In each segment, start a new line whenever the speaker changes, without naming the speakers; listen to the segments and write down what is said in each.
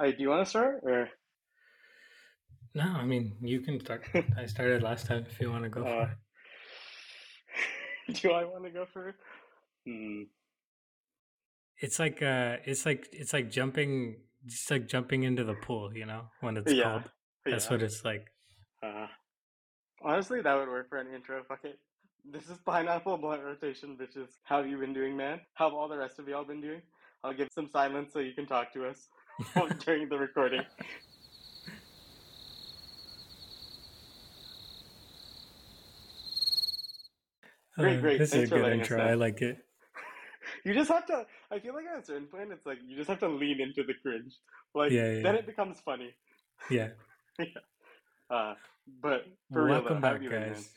Uh, do you want to start or?
No, I mean you can start. I started last time. If you want to go
Uh,
for it,
do I want to go first? Hmm.
it's like uh, it's like it's like jumping, just like jumping into the pool. You know, when it's
Yeah.
cold. That's
yeah.
what it's like.
Uh, honestly, that would work for an intro. Fuck it. This is pineapple blunt rotation, bitches. How have you been doing, man? How have all the rest of y'all been doing? I'll give some silence so you can talk to us during the recording. Great,
Uh,
great.
This
Thanks
is a good intro. I like it.
You just have to. I feel like at a certain point, it's like you just have to lean into the cringe. Like
Yeah, yeah,
then
yeah.
it becomes funny.
Yeah.
Uh, but for real,
Welcome back, guys.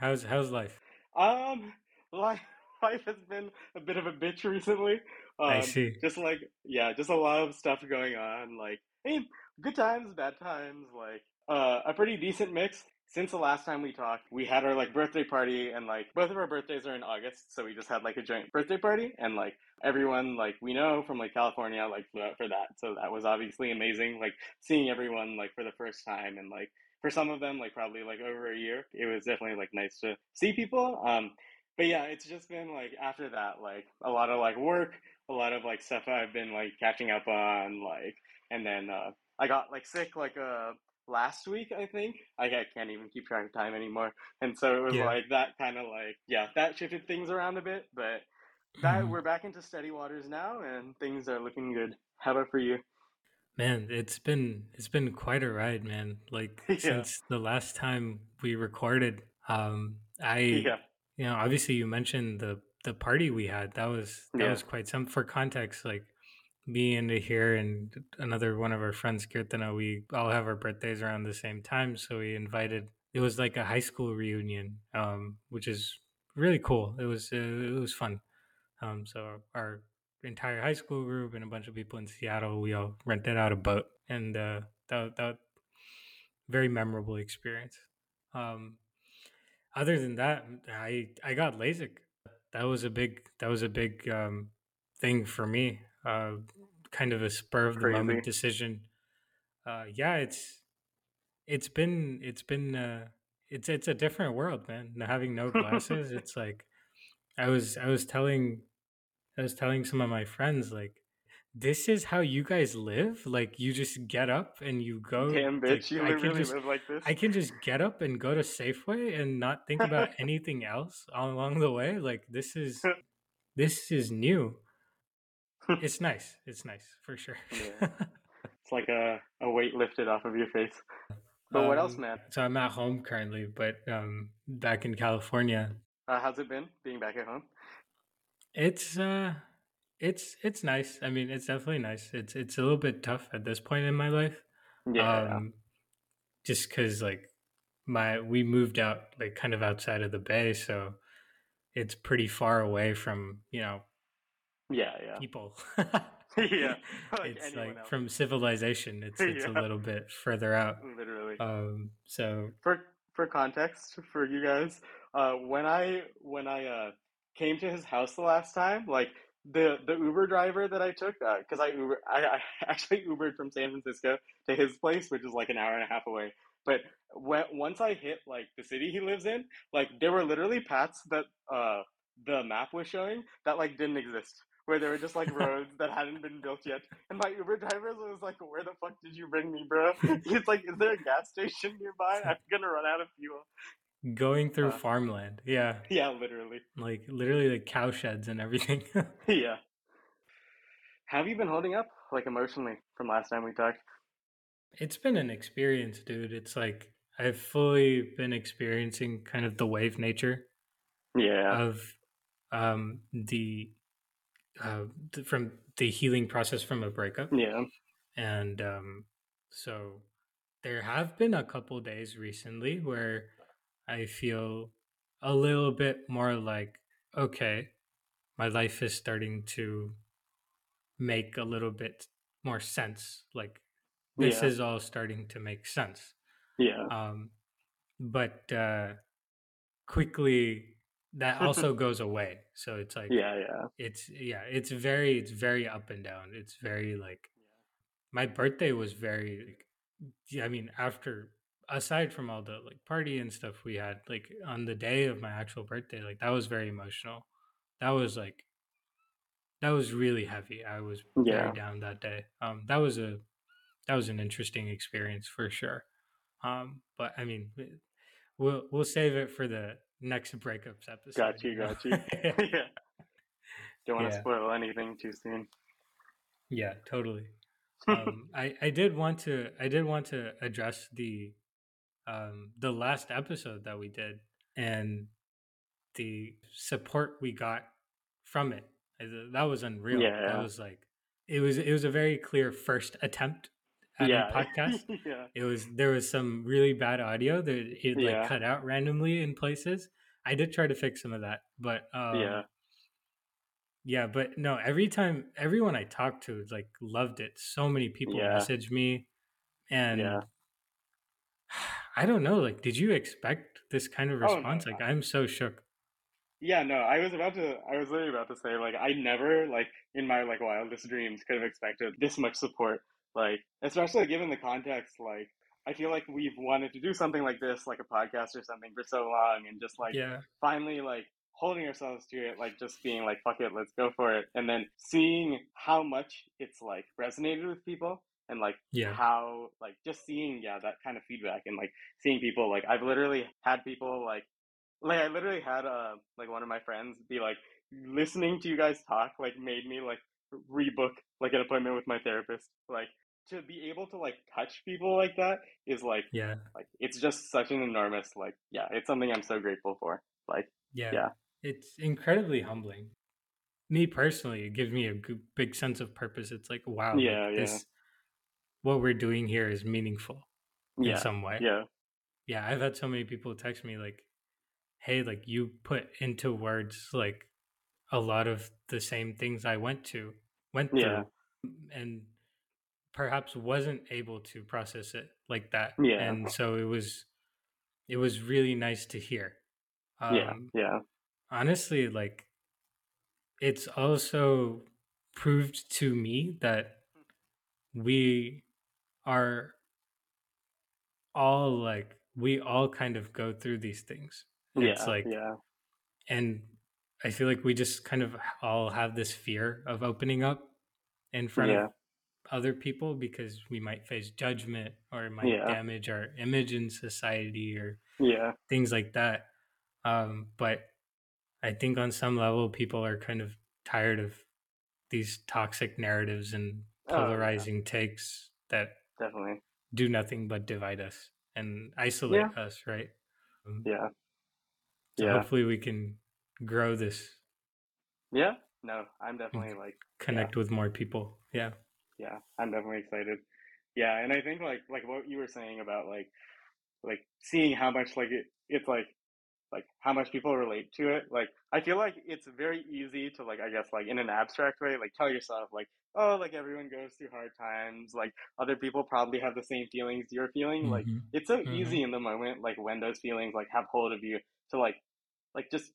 How's how's life?
Um, life life has been a bit of a bitch recently.
I
Um,
see.
just like yeah, just a lot of stuff going on. Like, I mean, good times, bad times. Like, uh, a pretty decent mix. Since the last time we talked, we had our like birthday party, and like both of our birthdays are in August, so we just had like a joint birthday party, and like everyone like we know from like California like flew out for that, so that was obviously amazing. Like seeing everyone like for the first time, and like for some of them like probably like over a year, it was definitely like nice to see people. Um, but yeah, it's just been like after that, like a lot of like work, a lot of like stuff I've been like catching up on, like, and then uh, I got like sick like uh last week, I think. I, I can't even keep track of time anymore, and so it was
Yeah.
like that kind of like yeah, that shifted things around a bit, but that
Mhm.
we're back into steady waters now, and things are looking good. How about for you?
Man, it's been it's been quite a ride, man. Like
Yeah.
since the last time we recorded, um, I
Yeah,
you know obviously you mentioned the the party we had. That was that
Yeah.
was quite some for context. Like me and Ahir and another one of our friends, Kirtana, we all have our birthdays around the same time, so we invited. It was like a high school reunion, um, which is really cool. It was uh, it was fun. Um, so our entire high school group and a bunch of people in Seattle, we all rented out a boat, and uh, that that very memorable experience. Um, other than that, I I got LASIK. That was a big that was a big um, thing for me. Uh, kind of a spur of the
Crazy.
moment decision. Uh, yeah, it's it's been it's been uh, it's it's a different world, man. Having no glasses, it's like I was I was telling I was telling some of my friends like this is how you guys live. Like you just get up and you go.
damn
like,
bitch, you
I can just
live like this.
I can just get up and go to Safeway and not think about anything else along the way. Like this is this is new. It's nice. It's nice for sure.
Yeah. It's like a, a weight lifted off of your face. But what else,
Um,
man?
So I'm at home currently, but um, back in California,
Uh, how's it been being back at home?
it's uh, it's it's nice. I mean, it's definitely nice. It's it's a little bit tough at this point in my life.
Yeah,
um, just because like my we moved out like kind of outside of the bay so it's pretty far away from you know
yeah, yeah,
people
yeah. Like
it's like
else.
from civilization it's it's a little bit further out
literally.
um so
for for context for you guys, uh, when I when I uh, came to his house the last time, like the the Uber driver that I took, because I Uber I, I actually Ubered from San Francisco to his place, which is like an hour and a half away. But when, once I hit like the city he lives in, like there were literally paths that uh, the map was showing that like didn't exist. Where there were just like roads that hadn't been built yet, and my Uber driver was like, "Where the fuck did you bring me, bro?" He's like, "Is there a gas station nearby? I'm gonna run out of fuel."
Going through
Uh.
farmland yeah
Yeah, literally.
like literally like cow sheds and everything
Yeah. Have you been holding up, like emotionally, from last time we talked?
it's been an experience dude it's like i've fully been experiencing kind of the wave nature
Yeah.
of um, the uh, from the healing process from a breakup,
Yeah.
and um, so there have been a couple days recently where I feel a little bit more like okay, my life is starting to make a little bit more sense. Like this
Yeah.
is all starting to make sense.
Yeah.
Um, but uh, quickly that also goes away. So it's like
yeah, yeah,
it's yeah, it's very it's very up and down. It's very like my birthday was very I mean after aside from all the like party and stuff we had like on the day of my actual birthday like that was very emotional. That was like that was really heavy. I was
yeah,
very down that day. Um that was a that was an interesting experience for sure. Um but I mean we'll we'll save it for the next breakups episode.
got you, got you. yeah, don't want to
Yeah.
spoil anything too soon.
Yeah, totally. Um, I I did want to I did want to address the um the last episode that we did and the support we got from it. That was unreal.
Yeah.
That was like it was it was a very clear first attempt at
yeah,
a podcast.
yeah,
It was there was some really bad audio that it like
Yeah.
cut out randomly in places. I did try to fix some of that, but um,
yeah,
yeah, but no, every time everyone I talked to like loved it. So many people
Yeah.
messaged me and
Yeah.
I don't know, like did you expect this kind of
Oh, no,
response? like
I-
I'm so shook.
Yeah, no, I was about to, I was literally about to say, like, I never, like, in my, like, wildest dreams could have expected this much support. Like, especially given the context, like, I feel like we've wanted to do something like this, like a podcast or something, for so long, and just, like,
yeah.
finally, like, holding ourselves to it, like, just being like, fuck it, let's go for it. And then seeing how much it's, like, resonated with people, and, like,
Yeah.
how, like, just seeing, yeah, that kind of feedback, and, like, seeing people, like, I've literally had people, like, like I literally had uh like one of my friends be like listening to you guys talk like made me like rebook like an appointment with my therapist like to be able to like touch people like that is like
Yeah.
like it's just such an enormous like yeah it's something I'm so grateful for like
Yeah.
Yeah.
It's incredibly humbling. Me personally, it gives me a big sense of purpose. It's like, wow, like,
Yeah, yeah.
this what we're doing here is meaningful in some way.
yeah
yeah i've had so many people text me like hey like you put into words like a lot of the same things i went to went through
Yeah.
and perhaps wasn't able to process it like that
Yeah.
and so it was it was really nice to hear um,
yeah yeah
honestly like it's also proved to me that we are all like we all kind of go through these things it's
yeah
like
yeah
and i feel like we just kind of all have this fear of opening up in front
Yeah.
of other people because we might face judgment or it might
Yeah.
damage our image in society or
yeah
things like that. Um, but I think on some level, people are kind of tired of these toxic narratives and
Oh, yeah.
polarizing takes that
definitely.
do nothing but divide us and isolate us, right? Um,
yeah.
so
yeah.
hopefully we can grow this,
yeah. No I'm definitely like
connect with more people. Yeah.
yeah i'm definitely excited. Yeah and i think like like what you were saying about like like seeing how much like it, it's like like how much people relate to it like i feel like it's very easy to like i guess like in an abstract way like tell yourself like oh like everyone goes through hard times like other people probably have the same feelings you're feeling like
Mhm.
it's so
Mhm.
easy in the moment like when those feelings like have hold of you to like like just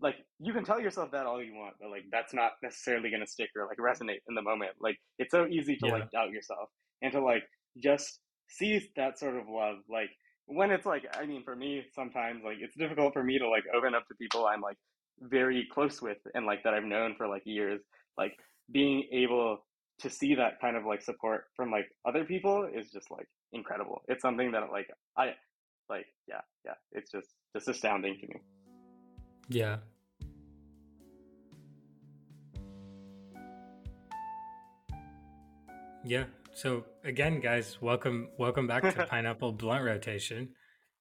like you can tell yourself that all you want but like that's not necessarily going to stick or like resonate in the moment like it's so easy to
Yeah.
like doubt yourself and to like just see that sort of love like when it's like i mean for me sometimes like it's difficult for me to like open up to people i'm like very close with and like that i've known for like years like being able to see that kind of like support from like other people is just like incredible it's something that like i like yeah yeah it's just just astounding to me
Yeah. Yeah. So again, guys, welcome welcome back to Pineapple Blunt Rotation.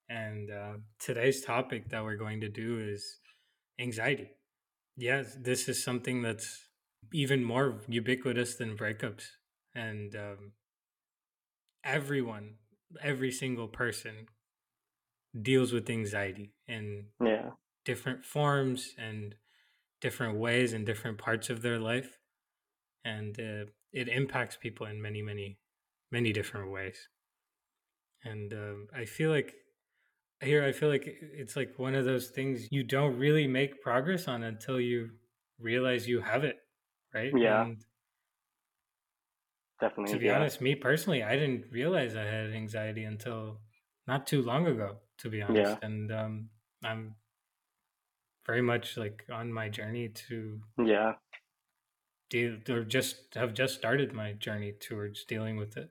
And uh, today's topic that we're going to do is anxiety. Yes, this is something that's even more ubiquitous than breakups, and um, everyone, every single person, deals with anxiety in
yeah
different forms and different ways in different parts of their life and uh, it impacts people in many many many different ways and um, i feel like here I feel like it's like one of those things you don't really make progress on until you realize you have it, right?
Yeah,
And
definitely.
to be
Yeah,
honest, me personally, I didn't realize I had anxiety until not too long ago, to be honest.
yeah,
And um, I'm very much like on my journey to
yeah.
Deal or just have just started my journey towards dealing with it.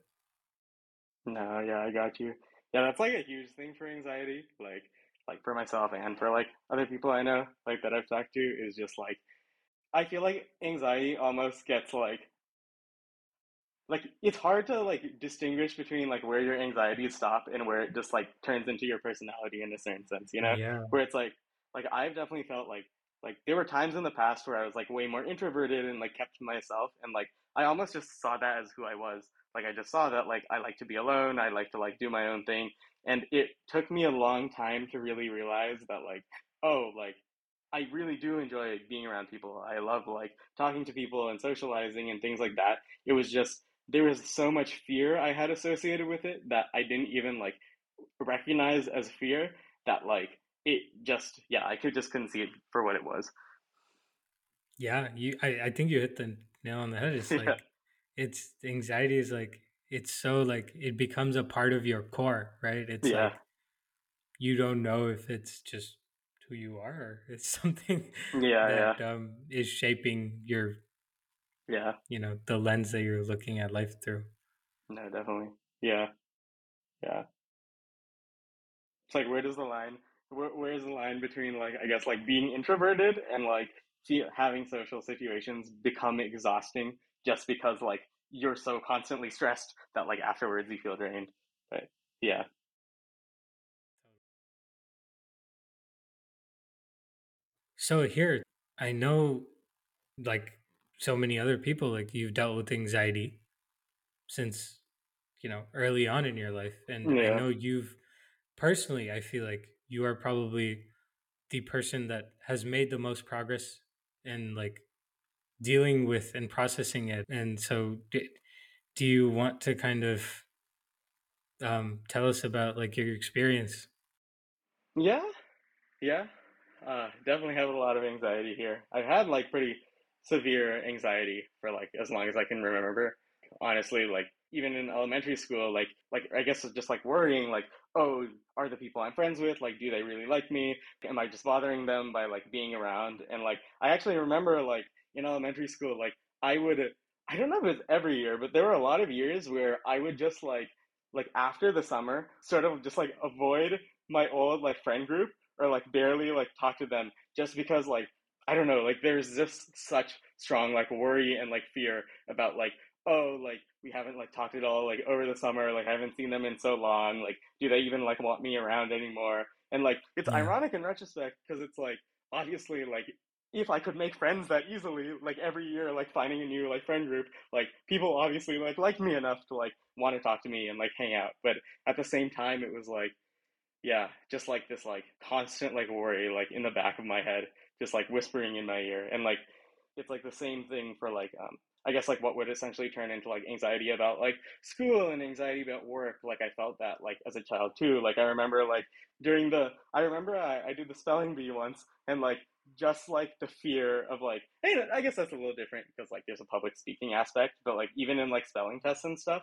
No, yeah, I got you. Yeah, that's like a huge thing for anxiety. Like, like for myself and for like other people I know, like that I've talked to, is just like I feel like anxiety almost gets like like it's hard to like distinguish between like where your anxieties stop and where it just like turns into your personality in a certain sense, you know?
Yeah.
Where it's like like I've definitely felt like like there were times in the past where I was like way more introverted and like kept to myself and like I almost just saw that as who I was. Like I just saw that like I like to be alone, I like to like do my own thing. And it took me a long time to really realize that like oh like I really do enjoy being around people. I love like talking to people and socializing and things like that. It was just there was so much fear I had associated with it that I didn't even like recognize as fear that like it just yeah, I could just couldn't see it for what it was.
Yeah, you I, I think you hit the nail on the head. It's
yeah.
like it's anxiety is like it's so like it becomes a part of your core, right? It's
Yeah.
like you don't know if it's just who you are or it's something
Yeah, yeah.
that um is shaping your
Yeah.
you know the lens that you're looking at life through.
No, definitely. Yeah. Yeah. It's like where does the line where where's the line between like I guess like being introverted and like see, having social situations become exhausting just because like you're so constantly stressed that like afterwards you feel drained. But yeah.
So Ahir, I know like so many other people like you've dealt with anxiety since you know early on in your life and I know you've personally I feel like you are probably the person that has made the most progress in like dealing with and processing it. And so do, you want to kind of um tell us about like your experience?
Yeah. Yeah. Uh, definitely have a lot of anxiety here. I've had like pretty severe anxiety for like as long as I can remember. Honestly, like even in elementary school, like like I guess just like worrying, like, oh, are the people I'm friends with like, do they really like me? Am I just bothering them by like being around? And like I actually remember like in elementary school, like I would I don't know if it was every year, but there were a lot of years where I would just like like after the summer, sort of just like avoid my old like friend group or like barely like talk to them just because like I don't know, like there's just such strong like worry and like fear about like oh like we haven't like talked at all like over the summer like I haven't seen them in so long like do they even like want me around anymore and like it's
Yeah.
ironic in retrospect because it's like obviously like if I could make friends that easily like every year like finding a new like friend group like people obviously like like me enough to like want to talk to me and like hang out but at the same time it was like yeah, just like this like constant like worry like in the back of my head, just like whispering in my ear. And like it's like the same thing for like um I guess like what would essentially turn into like anxiety about like school and anxiety about work. Like I felt that like as a child too. Like I remember like during the I remember I, I did the spelling bee once and like just like the fear of like hey I guess that's a little different because like there's a public speaking aspect, but like even in like spelling tests and stuff,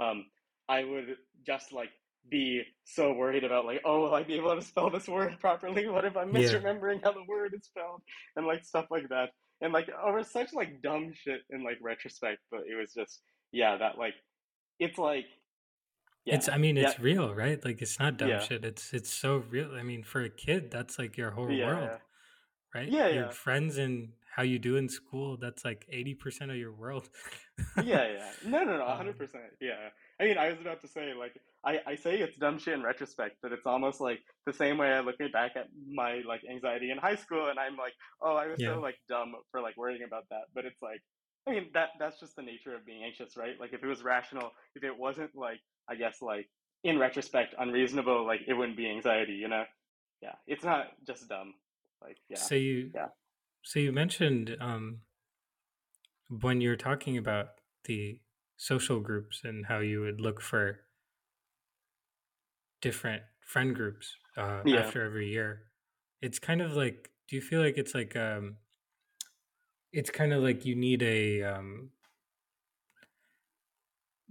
um I would just like be so worried about like, oh, will I be able to spell this word properly? What if I'm
Yeah.
misremembering how the word is spelled? And like stuff like that. And like over such like dumb shit in like retrospect, but it was just yeah, that like it's like
It's I mean
yeah,
it's real, right? Like it's not dumb
yeah,
shit. It's it's so real. I mean for a kid that's like your whole world,
yeah,
right?
yeah,
Your
yeah,
friends and how you do in school, that's like 80% of your world.
yeah, yeah. No, no, no, one hundred
um
percent. Yeah. I mean, I was about to say like I I say it's dumb shit in retrospect, but it's almost like the same way I look back at my like anxiety in high school, and I'm like, oh, I was
yeah.
so like dumb for like worrying about that. But it's like, I mean, that that's just the nature of being anxious, right? Like if it was rational, if it wasn't like I guess like in retrospect unreasonable, like it wouldn't be anxiety, you know? Yeah, it's not just dumb. Like yeah,
So you
yeah,
so you mentioned um when you're talking about the social groups and how you would look for different friend groups uh,
Yeah.
after every year. It's kind of like, do you feel like it's like um, it's kind of like you need a um,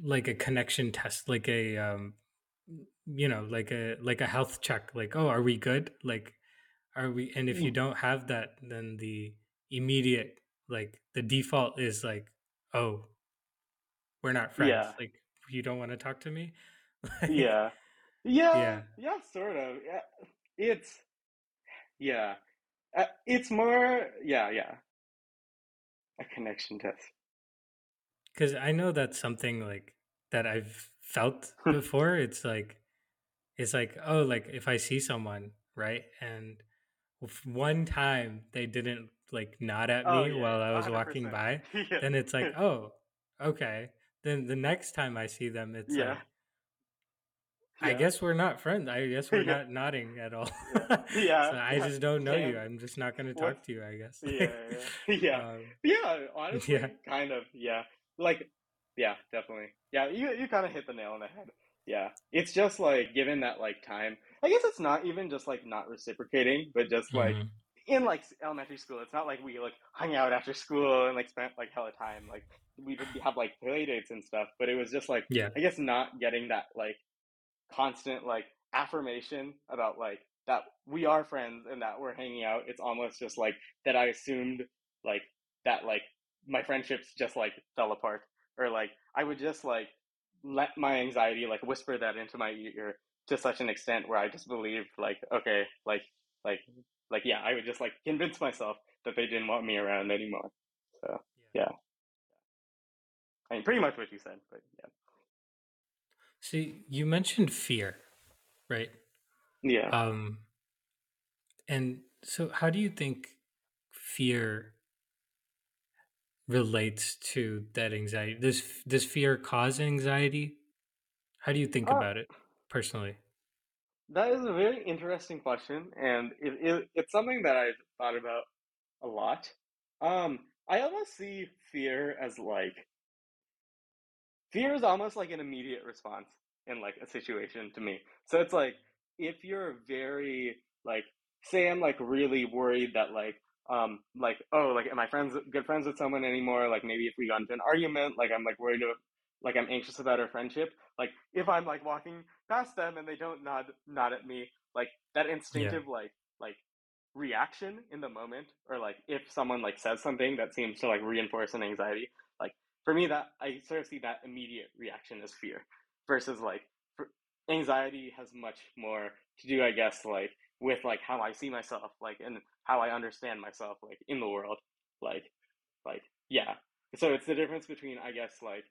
like a connection test, like a um, you know, like a like a health check. Like, oh, are we good? Like, are we? And if you
Mm.
don't have that, then the immediate like the default is like, oh, we're not friends.
Yeah.
Like, you don't want to talk to me.
Yeah. Yeah.
Yeah.
Yeah, sort of. Yeah. It's yeah. Uh, it's more yeah, yeah. A connection test.
because I know that's something like that I've felt before. It's like it's like oh, like if I see someone right, and one time they didn't like nod at me
Oh yeah,
while I was walking
100%.
by,
Yeah.
then it's like oh, okay. Then the next time I see them, it's
Yeah.
like I guess we're not friends. I guess we're not nodding at all.
Yeah. Yeah.
so I
Yeah.
just don't know you. I'm just not going to
What
talk to you. I guess.
Yeah, yeah. Yeah.
um,
Yeah, honestly, kind of. Yeah. Like yeah, definitely. Yeah, you you kind of hit the nail on the head. Yeah. It's just like given that like time. I guess it's not even just like not reciprocating, but just like
mhm.
in like elementary school, it's not like we like hung out after school and like spent like hella time. Like we would have like play dates and stuff, but it was just like
Yeah.
I guess not getting that like constant like affirmation about like that we are friends and that we're hanging out. It's almost just like that I assumed like that like my friendships just like fell apart or like I would just like let my anxiety like whisper that into my ear to such an extent where I just believed like okay like like like yeah I would just like convince myself that they didn't want me around anymore. So yeah, I mean pretty much what you said, but yeah,
See, you mentioned fear, right?
yeah.
Um, and so how do you think fear relates to that anxiety? Does does fear cause anxiety? How do you think
Uh,
about it personally?
That is a very interesting question, and it, it, it's something that I've thought about a lot. Um, I almost see fear as like fear is almost like an immediate response in like a situation to me. So it's like if you're very like say I'm like really worried that like um like oh like am I friends good friends with someone anymore? Like maybe if we got into an argument, like I'm like worried about like I'm anxious about our friendship. Like if I'm like walking past them and they don't nod nod at me, like that
Yeah.
instinctive like like reaction in the moment, or like if someone like says something that seems to like reinforce an anxiety, for me that I sort of see that immediate reaction as fear versus like anxiety has much more to do, I guess, like with like how I see myself, like and how I understand myself, like in the world, like like yeah. So it's the difference between I guess like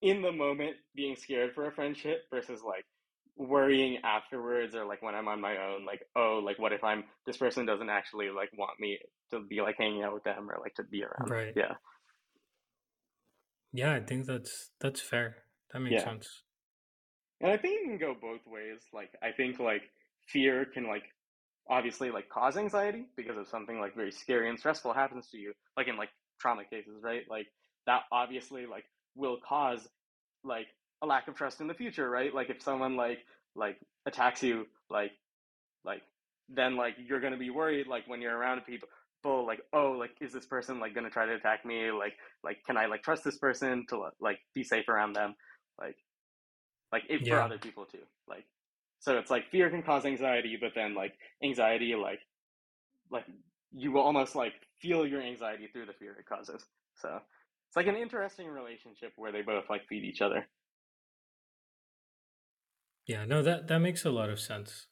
in the moment being scared for a friendship versus like worrying afterwards or like when I'm on my own, like oh like what if I'm this person doesn't actually like want me to be like hanging out with them or like to be around.
Right.
Yeah.
Yeah, I think that's that's fair. That makes
Yeah.
sense.
And I think it can go both ways. Like I think like fear can like obviously like cause anxiety because of something like very scary and stressful happens to you, like in like trauma cases, right? Like that obviously like will cause like a lack of trust in the future, right? Like if someone like like attacks you, like like then like you're gonna be worried like when you're around people people like oh like is this person like gonna try to attack me like like can I like trust this person to like be safe around them like like it for
Yeah.
other people too like so it's like fear can cause anxiety but then like anxiety like like you will almost like feel your anxiety through the fear it causes so it's like an interesting relationship where they both like feed each other
Yeah, no, that that makes a lot of sense.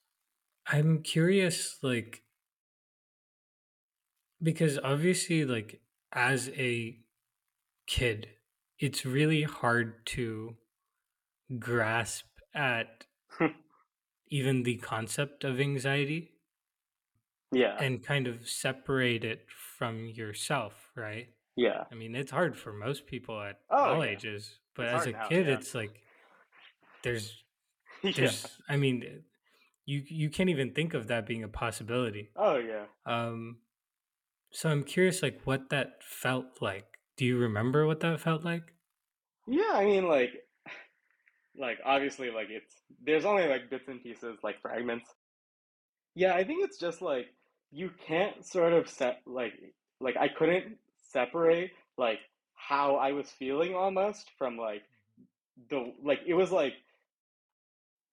I'm curious, like, because obviously, like, as a kid, it's really hard to grasp at even the concept of anxiety
yeah
and kind of separate it from yourself, right?
yeah
I mean, it's hard for most people at
Oh,
all
yeah.
ages, but
It's
as a
now,
kid,
yeah.
it's like there's
yeah
there's I mean, you you can't even think of that being a possibility.
oh yeah
Um, so I'm curious, like, what that felt like. Do you remember what that felt like?
Yeah, I mean, like, like obviously like it's there's only like bits and pieces like fragments yeah i think it's just like you can't sort of set like like i couldn't separate like how i was feeling almost from like the like it was like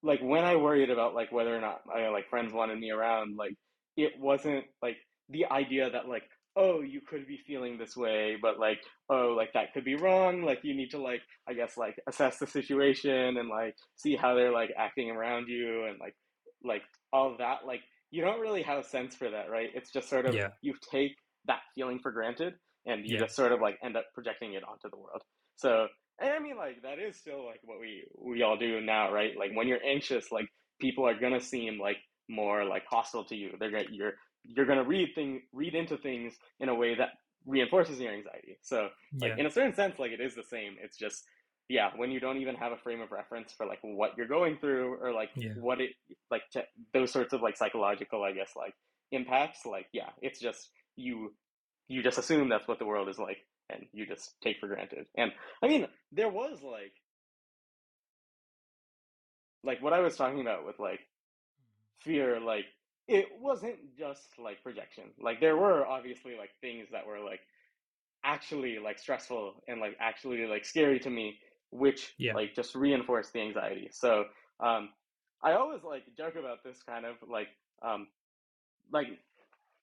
like when I worried about like whether or not my like friends wanted me around, like it wasn't like the idea that like oh you could be feeling this way, but like oh like that could be wrong. Like you need to like I guess like assess the situation and like see how they're like acting around you and like like all that. Like you don't really have a sense for that, right? It's just sort of
Yeah.
you take that feeling for granted and you
Yeah.
just sort of like end up projecting it onto the world. So and I mean, like that is still like what we we all do now, right? Like when you're anxious, like people are gonna seem like more like hostile to you. They're gonna you're you're gonna read thing read into things in a way that reinforces your anxiety. So like
Yeah.
in a certain sense, like it is the same. It's just yeah, when you don't even have a frame of reference for like what you're going through or like
Yeah.
what it like to, those sorts of like psychological, I guess, like impacts. Like yeah, it's just you you just assume that's what the world is like and you just take for granted. And I mean, there was like like what I was talking about with like fear, like it wasn't just like projection. Like there were obviously like things that were like actually like stressful and like actually like scary to me, which
Yeah.
like just reinforced the anxiety. So um I always like joke about this kind of like um like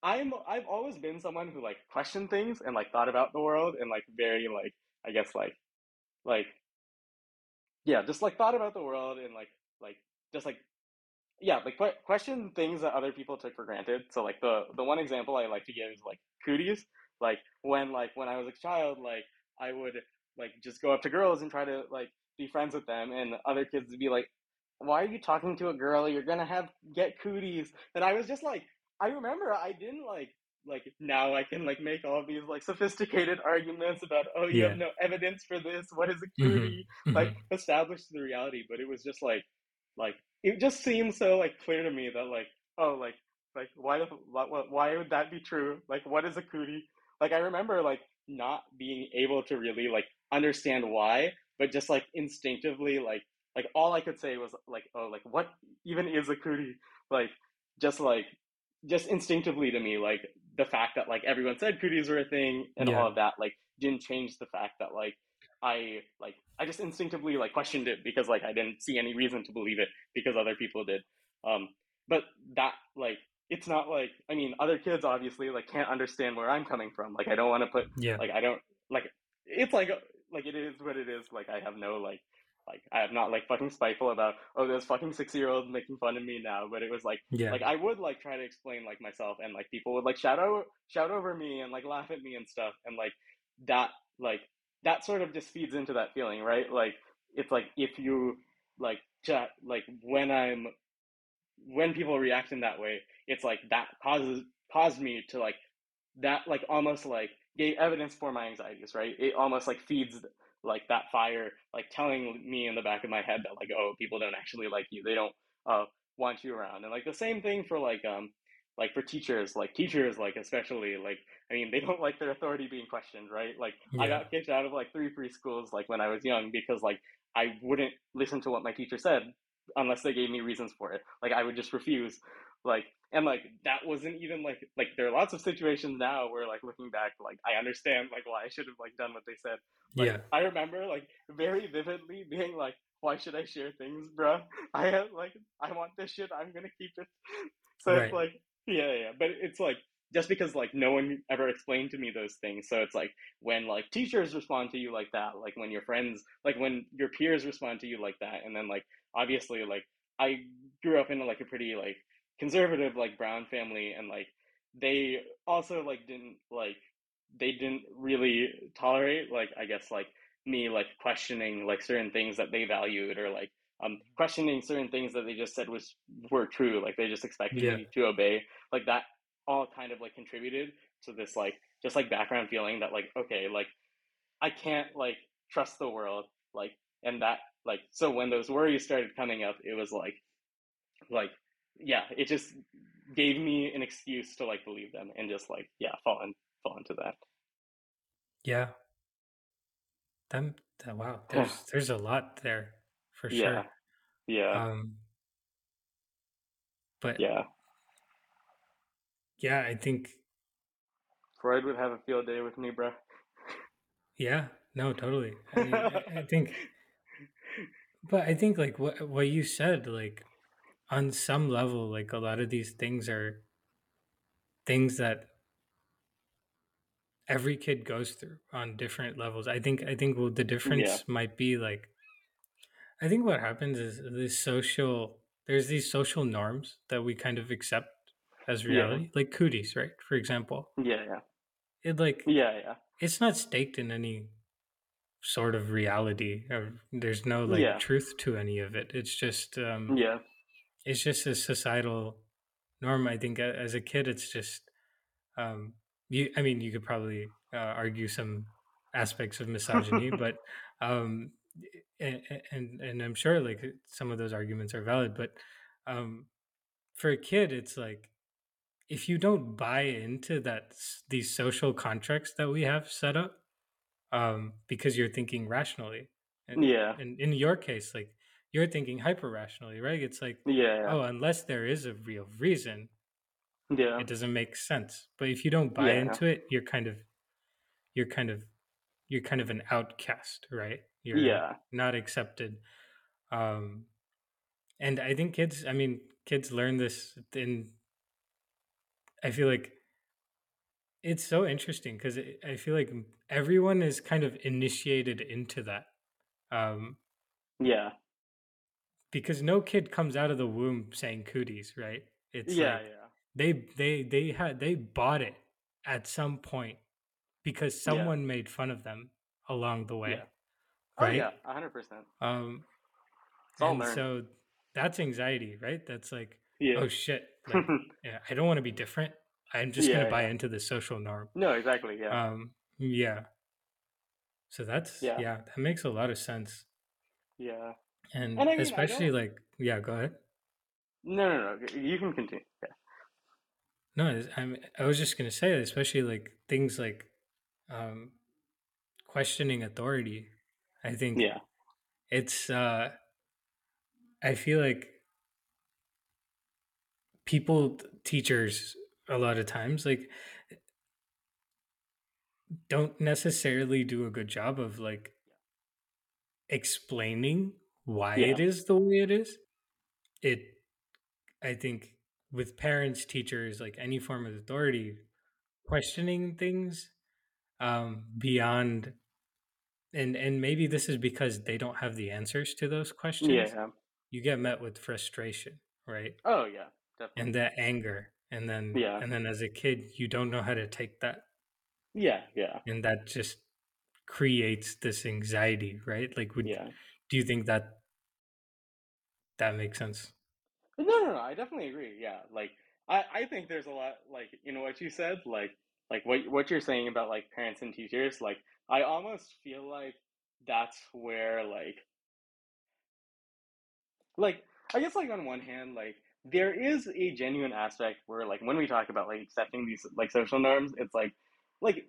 I'm I've always been someone who like questioned things and like thought about the world and like very like I guess like like yeah just like thought about the world and like like just like yeah like que- question things that other people took for granted so like the the one example i like to give is like cooties like when like when i was a child like i would like just go up to girls and try to like be friends with them and other kids would be like why are you talking to a girl you're gonna have get cooties and i was just like i remember i didn't like like now i can like make all these like sophisticated arguments about oh you
Yeah.
have no evidence for this what is a
Mhm.
cootie like
Mhm.
established the reality but it was just like like it just seems so like clear to me that like oh like like why the, why, why would that be true? Like what is a cootie? Like i remember like not being able to really like understand why but just like instinctively like like all i could say was like oh like what even is a cootie? Like just like just instinctively to me like the fact that like everyone said cooties were a thing and
Yeah.
all of that like didn't change the fact that like I like I just instinctively like questioned it because like I didn't see any reason to believe it because other people did. Um, but that like it's not like I mean other kids obviously like can't understand where I'm coming from. Like I don't want to put
Yeah.
like I don't like it's like like it is what it is. Like I have no like like I am not like fucking spiteful about oh those fucking six year olds making fun of me now. But it was like
Yeah.
like I would like try to explain like myself and like people would like shout out shout over me and like laugh at me and stuff and like that like that sort of just feeds into that feeling right? Like it's like if you like chat like when i'm when people react in that way it's like that causes caused me to like that like almost like gave evidence for my anxieties right? It almost like feeds like that fire like telling me in the back of my head that like oh people don't actually like you. They don't uh want you around. And like the same thing for like um like for teachers like teachers like especially like i mean they don't like their authority being questioned right like i got kicked out of like three preschools like when i was young because like i wouldn't listen to what my teacher said unless they gave me reasons for it like i would just refuse like and like that wasn't even like like there are lots of situations now where like looking back like i understand like why i should have like done what they said like,
Yeah.
I remember like very vividly being like, "Why should I share things, bruh? I have like, I want this shit. I'm gonna keep it." So
Right.
it's like, yeah, yeah. But it's like just because like no one ever explained to me those things. So it's like when like teachers respond to you like that, like when your friends, like when your peers respond to you like that, and then like obviously like I grew up in like a pretty like conservative like brown family, and like they also like didn't like they didn't really tolerate like i guess like me like questioning like certain things that they valued or like um questioning certain things that they just said was were true like they just expected
Yeah.
me to obey like that all kind of like contributed to this like just like background feeling that like okay like i can't like trust the world like and that like so when those worries started coming up it was like like yeah it just gave me an excuse to like believe them and just like yeah fall in, fall into that
Yeah. Them wow. There's there's a lot there for sure.
Yeah.
Um, but
yeah.
yeah, I think
Freud would have a field day with me, bro.
yeah, no, totally. I mean, I, I think, but I think like what what you said, like on some level, like a lot of these things are things that every kid goes through on different levels. I think I think well, the difference
Yeah.
might be like I think what happens is this social there's these social norms that we kind of accept as
Yeah.
reality, like cooties, right? For example,
Yeah, yeah.
it like
Yeah, yeah.
it's not staked in any sort of reality or there's no like
Yeah.
truth to any of it. It's just um
Yeah.
it's just a societal norm. I think as a kid, it's just um, you. I mean, you could probably uh, argue some aspects of misogyny, but um, and, and and I'm sure like some of those arguments are valid. But um, for a kid, it's like if you don't buy into that these social contracts that we have set up, um, because you're thinking rationally, and,
Yeah.
and in your case, like you're thinking hyper rationally, right? It's like
Yeah,
oh, unless there is a real reason,
Yeah.
it doesn't make sense. But if you don't buy
Yeah.
into it, you're kind of you're kind of you're kind of an outcast, right? You're
Yeah.
not accepted. Um and I think kids, I mean, kids learn this in I feel like it's so interesting because I feel like everyone is kind of initiated into that. Um
Yeah.
because no kid comes out of the womb saying cooties, right? It's
Yeah,
like
yeah.
they they they had they bought it at some point because
Yeah.
someone made fun of them along the way,
Yeah. Oh
right?
yeah, hundred percent.
Um,
It's
and
learned.
so that's anxiety, right? That's like,
Yeah.
oh shit, like, yeah, I don't want to be different. I'm just
Yeah,
gonna buy
yeah.
into the social norm.
no, exactly. Yeah.
Um, yeah. So that's
Yeah.
yeah, that makes a lot of sense,
yeah.
and,
And I mean,
especially like, yeah, go ahead.
No, no, no. You can continue. Yeah.
No, I'm. I was just gonna say, especially like things like um, questioning authority. I think
Yeah.
it's. uh I feel like people, teachers, a lot of times, like don't necessarily do a good job of like explaining why
Yeah.
it is the way it is. It, I think, with parents, teachers, like any form of authority, questioning things um, beyond, and and maybe this is because they don't have the answers to those questions.
Yeah.
You get met with frustration, right?
Oh yeah. Definitely.
And that anger, and then
Yeah.
and then as a kid, you don't know how to take that,
Yeah. Yeah.
and that just creates this anxiety, right? Like, would
Yeah.
do you think that that makes sense?
No, no, no. I definitely agree. Yeah. Like I, I think there's a lot like you know what you said, like like what what you're saying about like parents and teachers, like I almost feel like that's where like like I guess like on one hand, like there is a genuine aspect where like when we talk about like accepting these like social norms, it's like like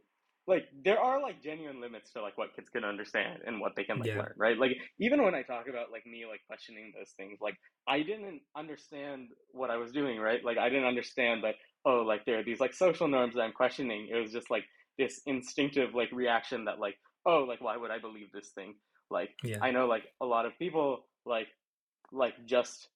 like there are like genuine limits to like what kids can understand and what they can like
Yeah.
learn, right? Like even when I talk about like me like questioning those things, like I didn't understand what I was doing, right? Like I didn't understand that oh like there are these like social norms that I'm questioning. It was just like this instinctive like reaction that like oh like why would I believe this thing? Like
Yeah,
I know like a lot of people like like just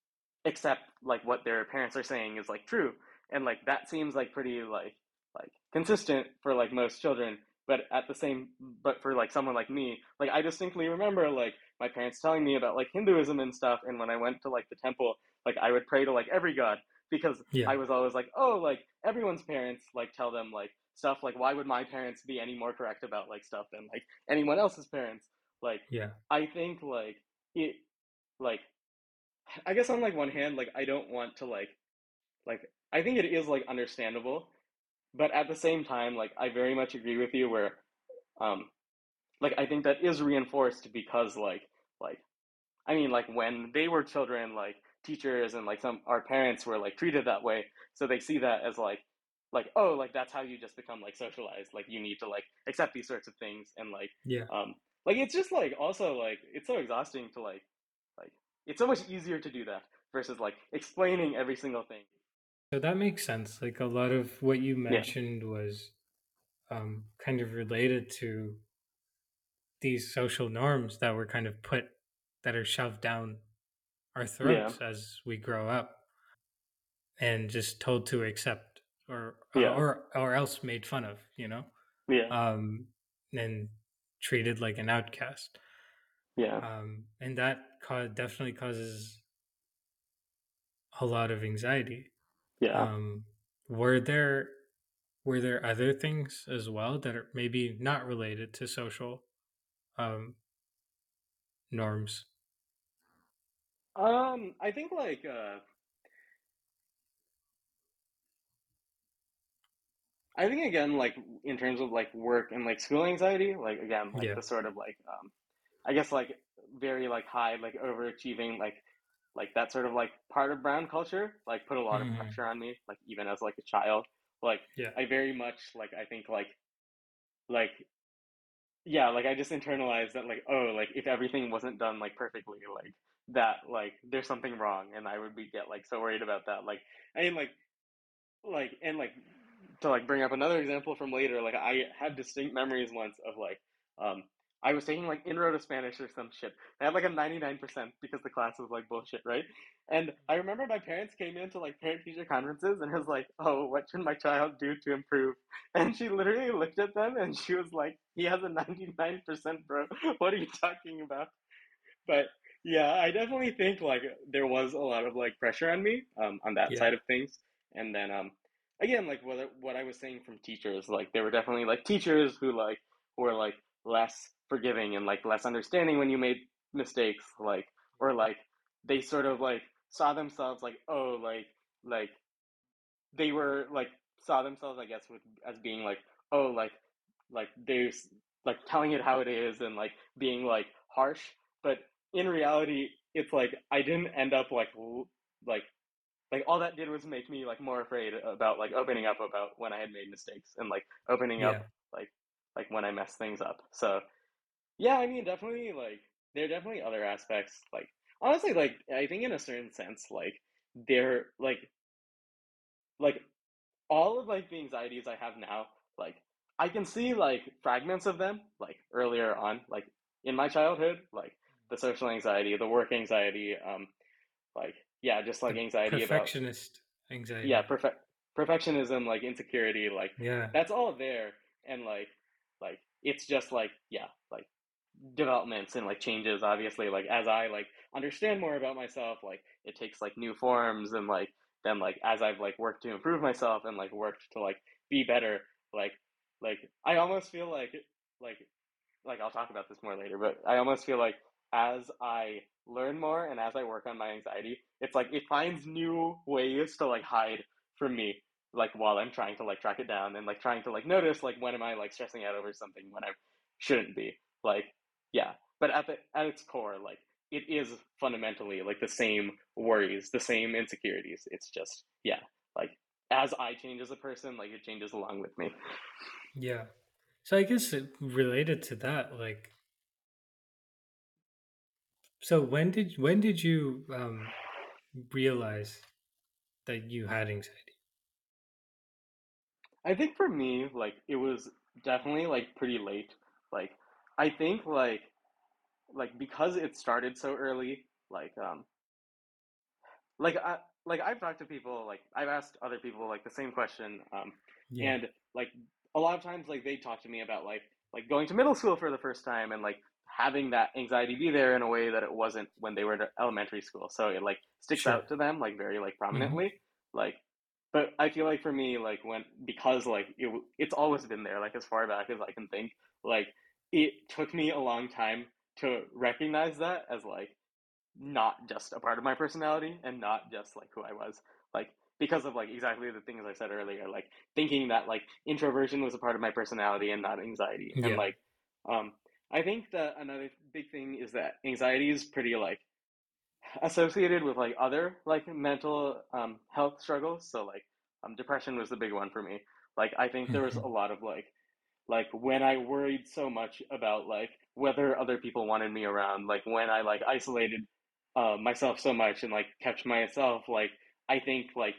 accept like what their parents are saying is like true. And like that seems like pretty like like consistent for like most children. But at the same but for like someone like me like I distinctly remember like my parents telling me about like Hinduism and stuff. And when I went to like the temple like I would pray to like every god because
yeah,
I was always like oh like everyone's parents like tell them like stuff like why would my parents be any more correct about like stuff than like anyone else's parents? Like
yeah,
I think like it like I guess on like one hand like I don't want to like like I think it is like understandable but at the same time like I very much agree with you where um like I think that is reinforced because like like I mean like when they were children like teachers and like some our parents were like treated that way so they see that as like like oh like that's how you just become like socialized like you need to like accept these sorts of things and like
yeah,
um like it's just like also like it's so exhausting to like like it's so much easier to do that versus like explaining every single thing.
So that makes sense. Like a lot of what you mentioned yeah. was um, kind of related to these social norms that were kind of put that are shoved down our throats yeah. as we grow up and just told to accept or yeah. or or else made fun of, you know?
Yeah.
Um and treated like an outcast.
Yeah.
Um and that ca- definitely causes a lot of anxiety.
Yeah.
Um were there were there other things as well that are maybe not related to social um norms?
Um I think like uh I think again, like in terms of like work and like school anxiety, like again, like yeah. the sort of like, um, I guess like very like high, like overachieving, like like that sort of like part of brown culture, like put a lot mm-hmm. of pressure on me, like even as like a child. Like
yeah.
I very much like I think like like yeah, like I just internalized that like oh like if everything wasn't done like perfectly, like that like there's something wrong, and I would be get like so worried about that. Like I mean like like and like to like bring up another example from later, like I had distinct memories once of like um I was taking like intro to Spanish or some shit. I had like a 99% because the class was like bullshit, right? And I remember my parents came into like parent teacher conferences and was like, "Oh, what should my child do to improve?" And she literally looked at them and she was like, "He has a 99%, bro. What are you talking about?" But yeah, I definitely think like there was a lot of like pressure on me um on that yeah. side of things. And then um again, like what what I was saying from teachers, like there were definitely like teachers who like were like less forgiving and like less understanding when you made mistakes, like or like they sort of like saw themselves like oh like like they were like saw themselves I guess with as being like oh like like there's like telling it how it is and like being like harsh, but in reality it's like I didn't end up like like like all that did was make me like more afraid about like opening up about when I had made mistakes and like opening yeah. up like like when I messed things up. So yeah, I mean definitely like there are definitely other aspects like honestly like I think in a certain sense like they're like like all of like the anxieties I have now like I can see like fragments of them like earlier on like in my childhood like the social anxiety, the work anxiety, um like yeah, just like anxiety
perfectionist about, anxiety.
Yeah, perfect perfectionism, like insecurity, like
yeah,
that's all there, and like like it's just like yeah, like developments and like changes. Obviously, like as I like understand more about myself, like it takes like new forms, and like then like as I've like worked to improve myself and like worked to like be better, like like I almost feel like like like I'll talk about this more later, but I almost feel like as I learn more and as I work on my anxiety, it's like it finds new ways to like hide from me, like while I'm trying to like track it down and like trying to like notice like when am I like stressing out over something when I shouldn't be. Like, yeah. But at the at its core, like it is fundamentally like the same worries, the same insecurities. It's just yeah, like as I change as a person, like it changes along with me.
Yeah. So I guess related to that, like so when did when did you um, realize that you had anxiety?
I think for me, like it was definitely like pretty late. Like I think like like because it started so early, like um like I like I've talked to people like I've asked other people like the same question um yeah. and like a lot of times like they talk to me about like like going to middle school for the first time and like having that anxiety be there in a way that it wasn't when they were in elementary school. So it like sticks sure. out to them like very like prominently. Mm-hmm. Like, but I feel like for me, like when because like it it's always been there, like as far back as I can think. Like it took me a long time to recognize that as like not just a part of my personality and not just like who I was. Like because of like exactly the things I said earlier, like thinking that like introversion was a part of my personality and not anxiety. Yeah. And like um I think that another big thing is that anxiety is pretty like associated with like other like mental um, health struggles. So like um, depression was the big one for me. Like I think there was a lot of like like when I worried so much about like whether other people wanted me around, like when I like isolated uh, myself so much and like kept myself like I think like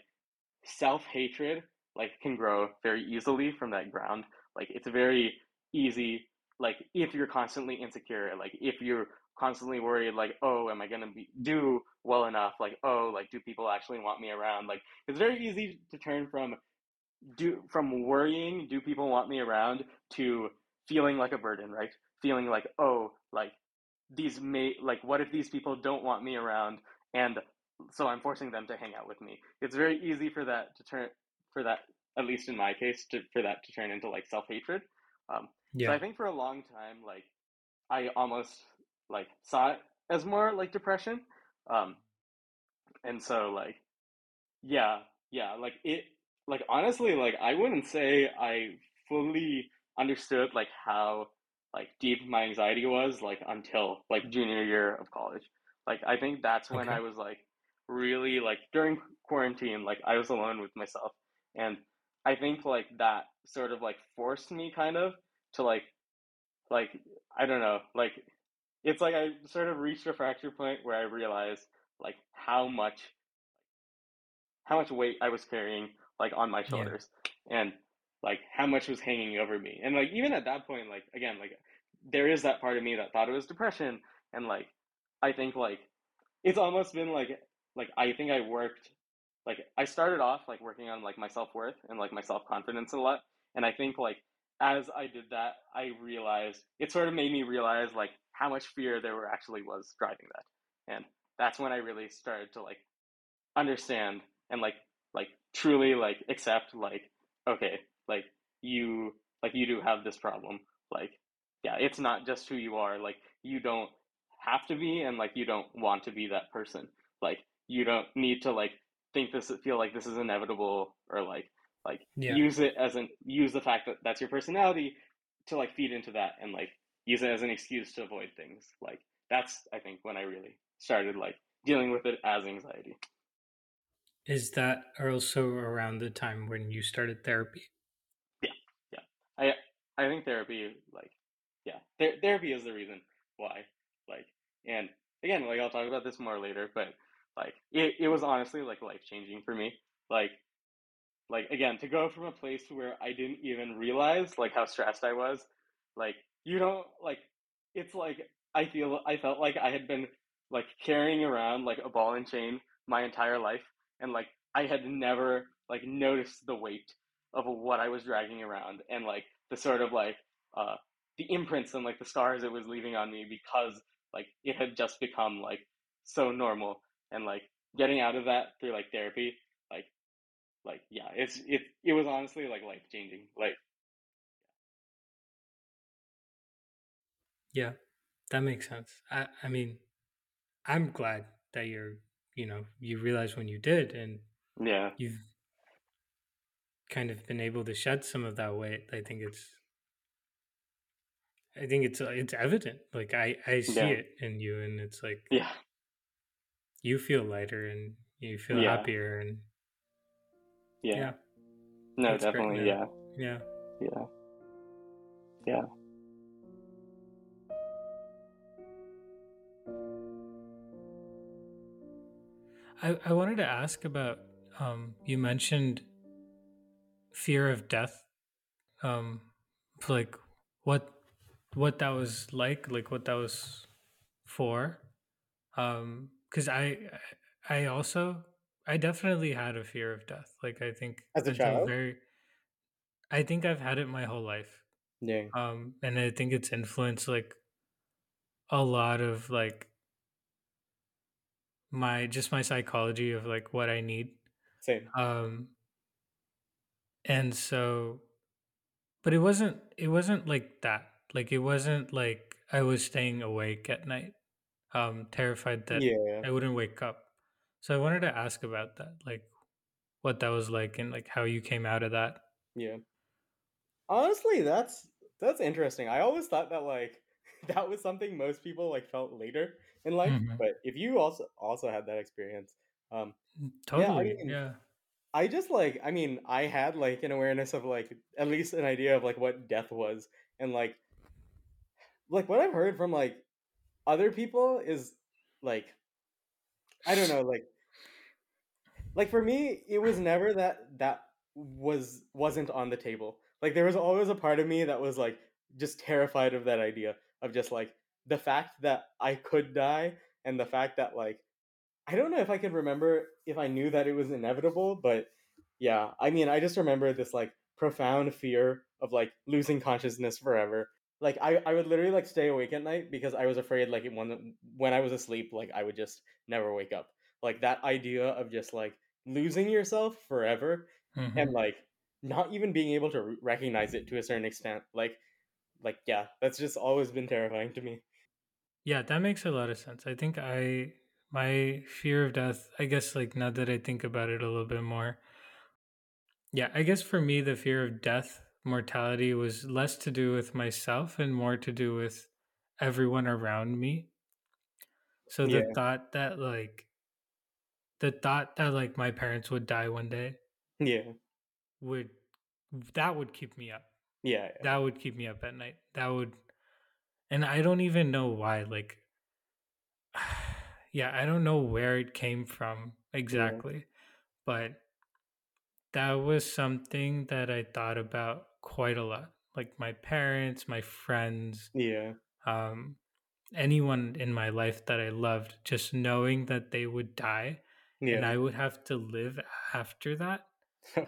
self hatred like can grow very easily from that ground. Like it's very easy like if you're constantly insecure, like if you're constantly worried like oh am i going to be do well enough? Like oh like do people actually want me around? Like it's very easy to turn from do from worrying do people want me around? to feeling like a burden right? Feeling like oh like these may like what if these people don't want me around and so i'm forcing them to hang out with me? It's very easy for that to turn for that at least in my case to for that to turn into like self-hatred. Um yeah. so i think for a long time like i almost like saw it as more like depression um and so like yeah yeah like it like honestly like i wouldn't say i fully understood like how like deep my anxiety was like until like junior year of college like i think that's when okay. i was like really like during quarantine like i was alone with myself and i think like that sort of like forced me kind of to like like i don't know like it's like I sort of reached a fracture point where I realized like how much how much weight I was carrying like on my shoulders yeah. and like how much was hanging over me. And like even at that point, like again, like there is that part of me that thought it was depression and like I think like it's almost been like like I think I worked like I started off like working on like my self worth and like my self confidence a lot. And I think like as I did that, I realized it sort of made me realize like how much fear there actually was driving that. And that's when I really started to like understand and like like truly like accept like okay, like you like you do have this problem. Like yeah, it's not just who you are. Like you don't have to be and like you don't want to be that person. Like you don't need to like think this feel like this is inevitable or like like yeah. use it as an use the fact that that's your personality to like feed into that and like use it as an excuse to avoid things. Like that's I think when I really started like dealing with it as anxiety.
Is that also around the time when you started therapy?
Yeah, yeah. I I think therapy like yeah, Th- therapy is the reason why. Like and again, like I'll talk about this more later, but like it, it was honestly like life changing for me. Like like again, to go from a place where I didn't even realize like how stressed I was, like you don't like it's like I feel I felt like I had been like carrying around like a ball and chain my entire life and like I had never like noticed the weight of what I was dragging around and like the sort of like uh the imprints and like the scars it was leaving on me because like it had just become like so normal and like getting out of that through like therapy like yeah it's it it was honestly like life changing like
Yeah, that makes sense. I, I mean, I'm glad that you're, you know, you realize when you did and
yeah,
you've kind of been able to shed some of that weight. I think it's, I think it's, uh, it's evident. Like I, I see yeah. it in you and it's like,
yeah,
you feel lighter and you feel yeah. happier and
yeah. yeah. No, That's definitely. Yeah.
Yeah.
Yeah. Yeah.
I, I wanted to ask about um, you mentioned fear of death. Um, like what what that was like, like what that was for. Um, because I I also I definitely had a fear of death. Like I think
as a child,
very. I think I've had it my whole life.
Yeah.
Um, and I think it's influenced like a lot of like my just my psychology of like what I need.
Same.
Um and so but it wasn't it wasn't like that. Like it wasn't like I was staying awake at night, um, terrified that
yeah.
I wouldn't wake up. So I wanted to ask about that, like what that was like and like how you came out of that.
Yeah. Honestly, that's that's interesting. I always thought that like that was something most people like felt later in life. Mm-hmm. But if you also also had that experience, um,
totally, yeah, I, mean, yeah.
I just like, I mean, I had like an awareness of like at least an idea of like what death was, and like, like what I've heard from like other people is like
I don't know, like like for me, it was never that that was wasn't on the table. Like there was always a part of me that was like just terrified of that idea of just like the fact that I could die and the fact that like I don't know if I could remember if I knew that it was inevitable, but yeah, I mean, I just remember this like profound fear of like losing consciousness forever. Like I, I would literally like stay awake at night because I was afraid like when when I was asleep, like I would just never wake up. Like that idea of just like losing yourself forever mm-hmm. and like not even being able to recognize it to a certain extent. Like like yeah, that's just always been terrifying to me.
Yeah, that makes a lot of sense. I think I my fear of death, I guess like now that I think about it a little bit more, yeah, I guess for me, the fear of death, mortality was less to do with myself and more to do with everyone around me. So the yeah. thought that, like, the thought that, like, my parents would die one day.
Yeah.
Would, that would keep me up.
Yeah, yeah.
That would keep me up at night. That would, and I don't even know why. Like, yeah, I don't know where it came from exactly, yeah. but that was something that I thought about quite a lot. Like my parents, my friends,
yeah,
um, anyone in my life that I loved, just knowing that they would die yeah. and I would have to live after that. yeah.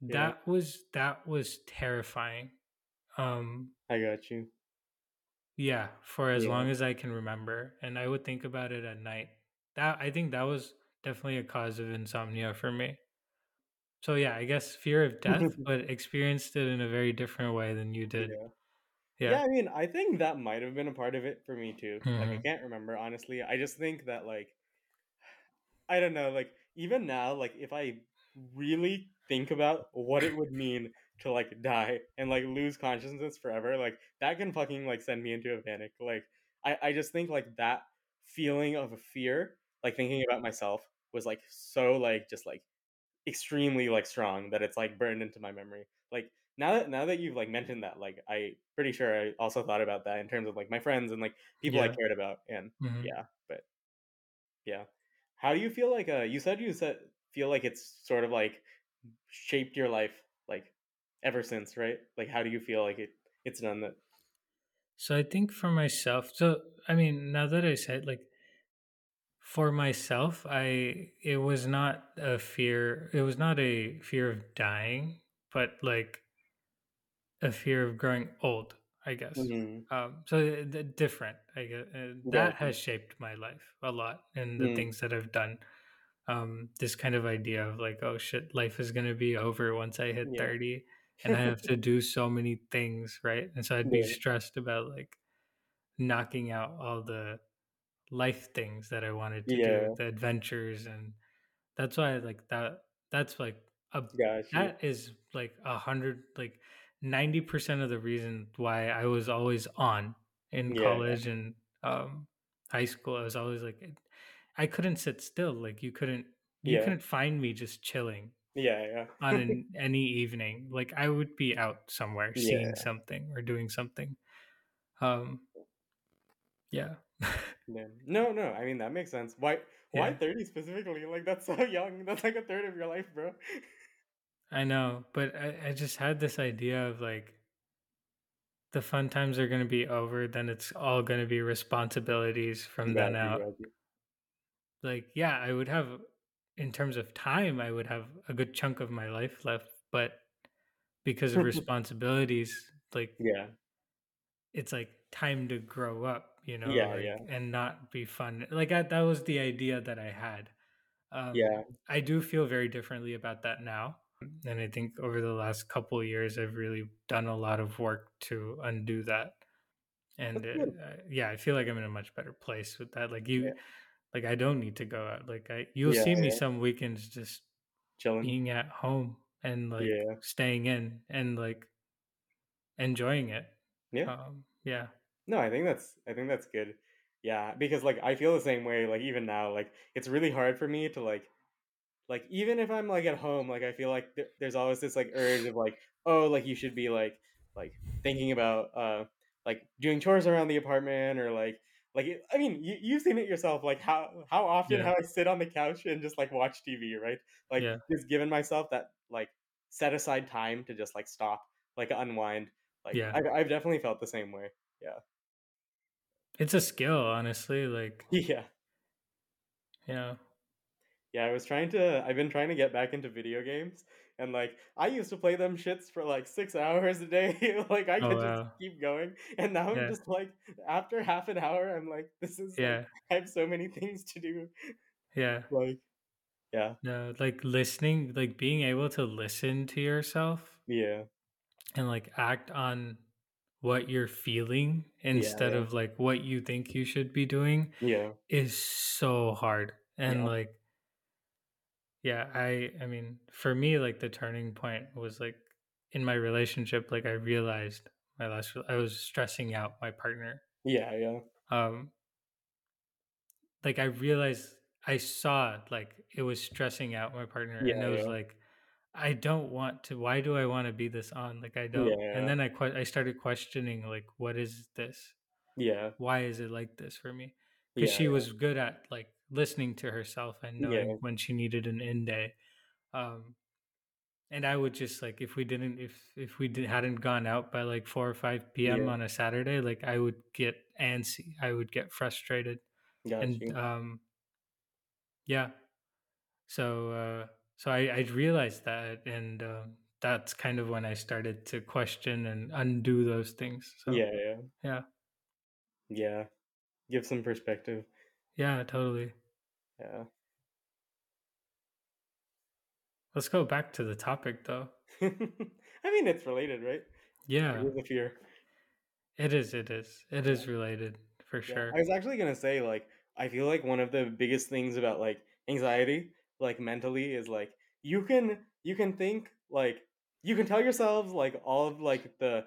That was that was terrifying. Um,
I got you.
Yeah, for as yeah. long as I can remember, and I would think about it at night. That I think that was definitely a cause of insomnia for me. So yeah, I guess fear of death, but experienced it in a very different way than you did.
Yeah. Yeah. yeah I mean, I think that might have been a part of it for me too. Mm-hmm. Like I mm-hmm. can't remember honestly. I just think that like I don't know, like even now, like if I really think about what it would mean to like die and like lose consciousness forever, like that can fucking like send me into a panic. Like I, I just think like that feeling of fear, like thinking about myself was like so like just like extremely like strong that it's like burned into my memory. Like now that now that you've like mentioned that, like I pretty sure I also thought about that in terms of like my friends and like people yeah. I cared about. And mm-hmm. yeah, but yeah. How do you feel like uh you said you said feel like it's sort of like shaped your life like ever since, right? Like how do you feel like it it's done that?
So I think for myself, so I mean, now that I said like for myself i it was not a fear it was not a fear of dying but like a fear of growing old i guess mm-hmm. um so uh, different i guess uh, that yeah. has shaped my life a lot and the mm-hmm. things that i've done um this kind of idea of like oh shit life is going to be over once i hit yeah. 30 and i have to do so many things right and so i'd be yeah. stressed about like knocking out all the life things that I wanted to do, the adventures, and that's why like that. That's like a gotcha. that is like a hundred like ninety percent of the reason why I was always on in yeah. college and um, high school. I was always like, I couldn't sit still. Like you couldn't you yeah. couldn't find me just chilling.
Yeah, yeah.
on an, any evening, like I would be out somewhere seeing something or doing something. Um, yeah.
No, no. I mean that makes sense. Why? Why yeah. thirty specifically? Like that's so young. That's like a third of your life, bro.
I know, but I, I just had this idea of like the fun times are going to be over. Then it's all going to be responsibilities from then out. Like, yeah, I would have, in terms of time, I would have a good chunk of my life left, but because of responsibilities, like,
yeah,
it's like time to grow up you know,
yeah,
like,
yeah.
and not be fun. Like I, that was the idea that I had.
Um, yeah,
I do feel very differently about that now, and I think over the last couple years, I've really done a lot of work to undo that. And uh, yeah, I feel like I'm in a much better place with that. Like you, yeah. like I don't need to go out. Like I, you'll yeah, see me some weekends just
chilling,
being at home and like staying in and like enjoying it.
Yeah,
um, yeah.
No, I think that's I think that's good. Yeah, because like I feel the same way. Like even now, like it's really hard for me to like, like even if I'm like at home, like I feel like th- there's always this like urge of like, oh, like you should be like like thinking about uh like doing chores around the apartment or like like I mean, you you've seen it yourself. Like how how often
Yeah.
how I sit on the couch and just like watch TV, right? Like
Yeah.
just giving myself that like set aside time to just like stop, like unwind. Like
Yeah.
I've I've definitely felt the same way. Yeah.
It's a skill, honestly. Like,
Yeah.
yeah.
Yeah, I was trying to I've been trying to get back into video games and like I used to play them shits for like 6 hours a day. like I
Oh,
could just keep going. And now I'm just like after half an hour I'm like this is like
Yeah.
I have so many things to do.
Yeah.
Like yeah.
No, like listening, like being able to listen to yourself
Yeah.
and like act on what you're feeling instead
yeah.
of like what you think you should be doing
Yeah.
is so hard. And
Yeah.
like yeah, I I mean, for me like the turning point was like in my relationship like I realized my last I was stressing out my partner.
Yeah, yeah.
Um like I realized I saw like it was stressing out my partner and
Yeah,
it was
yeah.
like I don't want to why do I want to be this on like I don't
yeah.
and then I que- I started questioning like what is this
Yeah.
why is it like this for me because she was good at like listening to herself and
Yeah.
knowing when she needed an end day um and I would just like if we didn't if if we did, hadn't gone out by like 4 or 5 p.m.
Yeah.
on a Saturday like I would get antsy I would get frustrated
Got
and
you.
um yeah so uh so i i realized that and um that's kind of when i started to question and undo those things so
Yeah, yeah.
yeah
Yeah. Give some perspective.
Yeah totally
Yeah.
let's go back to the topic though
I mean it's related, right?
yeah
It is a fear.
it is it is it is related for
Yeah,
sure
I was actually gonna say like I feel like one of the biggest things about like anxiety, like mentally, is like you can you can think like you can tell yourselves like all of like the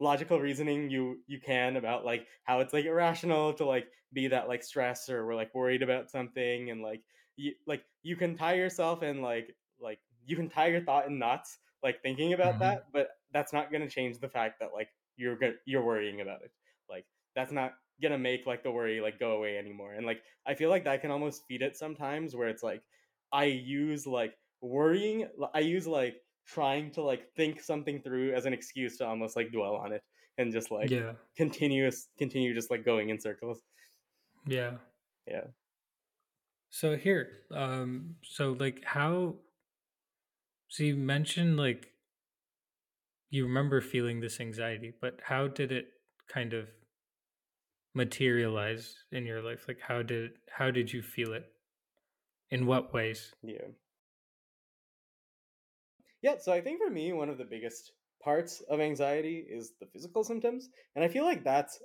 logical reasoning you you can about like how it's like irrational to like be that like stressed or we're like worried about something and like you like you can tie yourself in like like you can tie your thought in knots like thinking about
Mhm.
that but that's not gonna change the fact that like you're good you're worrying about it like that's not gonna make like the worry like go away anymore and like i feel like that can almost feed it sometimes where it's like i use like worrying i use like trying to like think something through as an excuse to almost like dwell on it and just like
yeah.
continuous continue just like going in circles.
Yeah.
Yeah.
So here um so like how so you mentioned like you remember feeling this anxiety but how did it kind of materialize in your life? Like how did how did you feel it? In what ways?
Yeah yeah so i think for me one of the biggest parts of anxiety is the physical symptoms and i feel like that's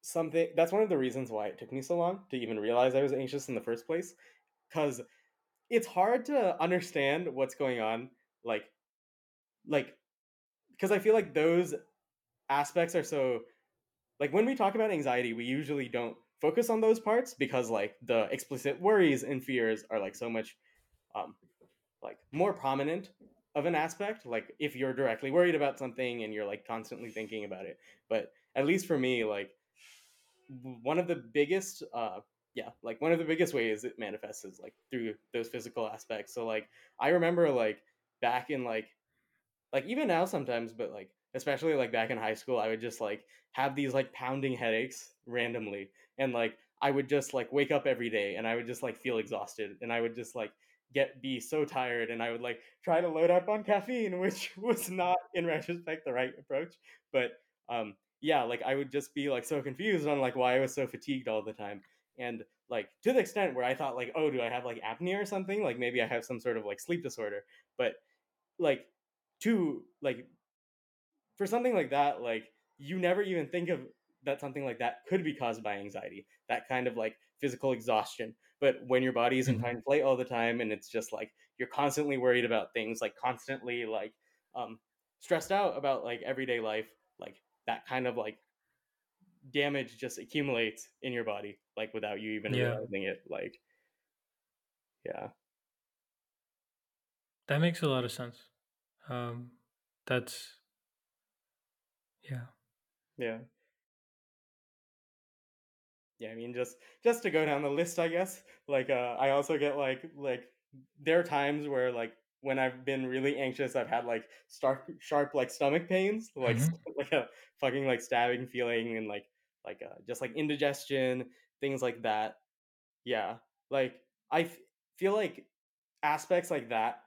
something that's one of the reasons why it took me so long to even realize i was anxious in the first place because it's hard to understand what's going on like like because i feel like those aspects are so like when we talk about anxiety we usually don't focus on those parts because like the explicit worries and fears are like so much um like more prominent of an aspect like if you're directly worried about something and you're like constantly thinking about it. But at least for me like one of the biggest uh yeah like one of the biggest ways it manifests is like through those physical aspects. So like i remember like back in like like even now sometimes but like especially like back in high school i would just like have these like pounding headaches randomly. And like i would just like wake up every day and i would just like feel exhausted. And i would just like get be so tired and i would like try to load up on caffeine which was not in retrospect the right approach but um yeah like i would just be like so confused on like why i was so fatigued all the time and like to the extent where i thought like oh do i have like apnea or something? Like maybe i have some sort of like sleep disorder but like to like for something like that like you never even think of that something like that could be caused by anxiety that kind of like physical exhaustion but when your body is in fight and flight all the time and it's just like you're constantly worried about things like constantly like um stressed out about like everyday life like that kind of like damage just accumulates in your body like without you even
Yeah.
realizing it like yeah.
That makes a lot of sense. Um that's yeah.
Yeah yeah, I mean, just just to go down the list, I guess. Like, uh, I also get like like there are times where like when I've been really anxious, I've had like sharp sharp like stomach pains, like
Mhm.
like a fucking like stabbing feeling and like like uh, just like indigestion, things like that. Yeah, like I f- feel like aspects like that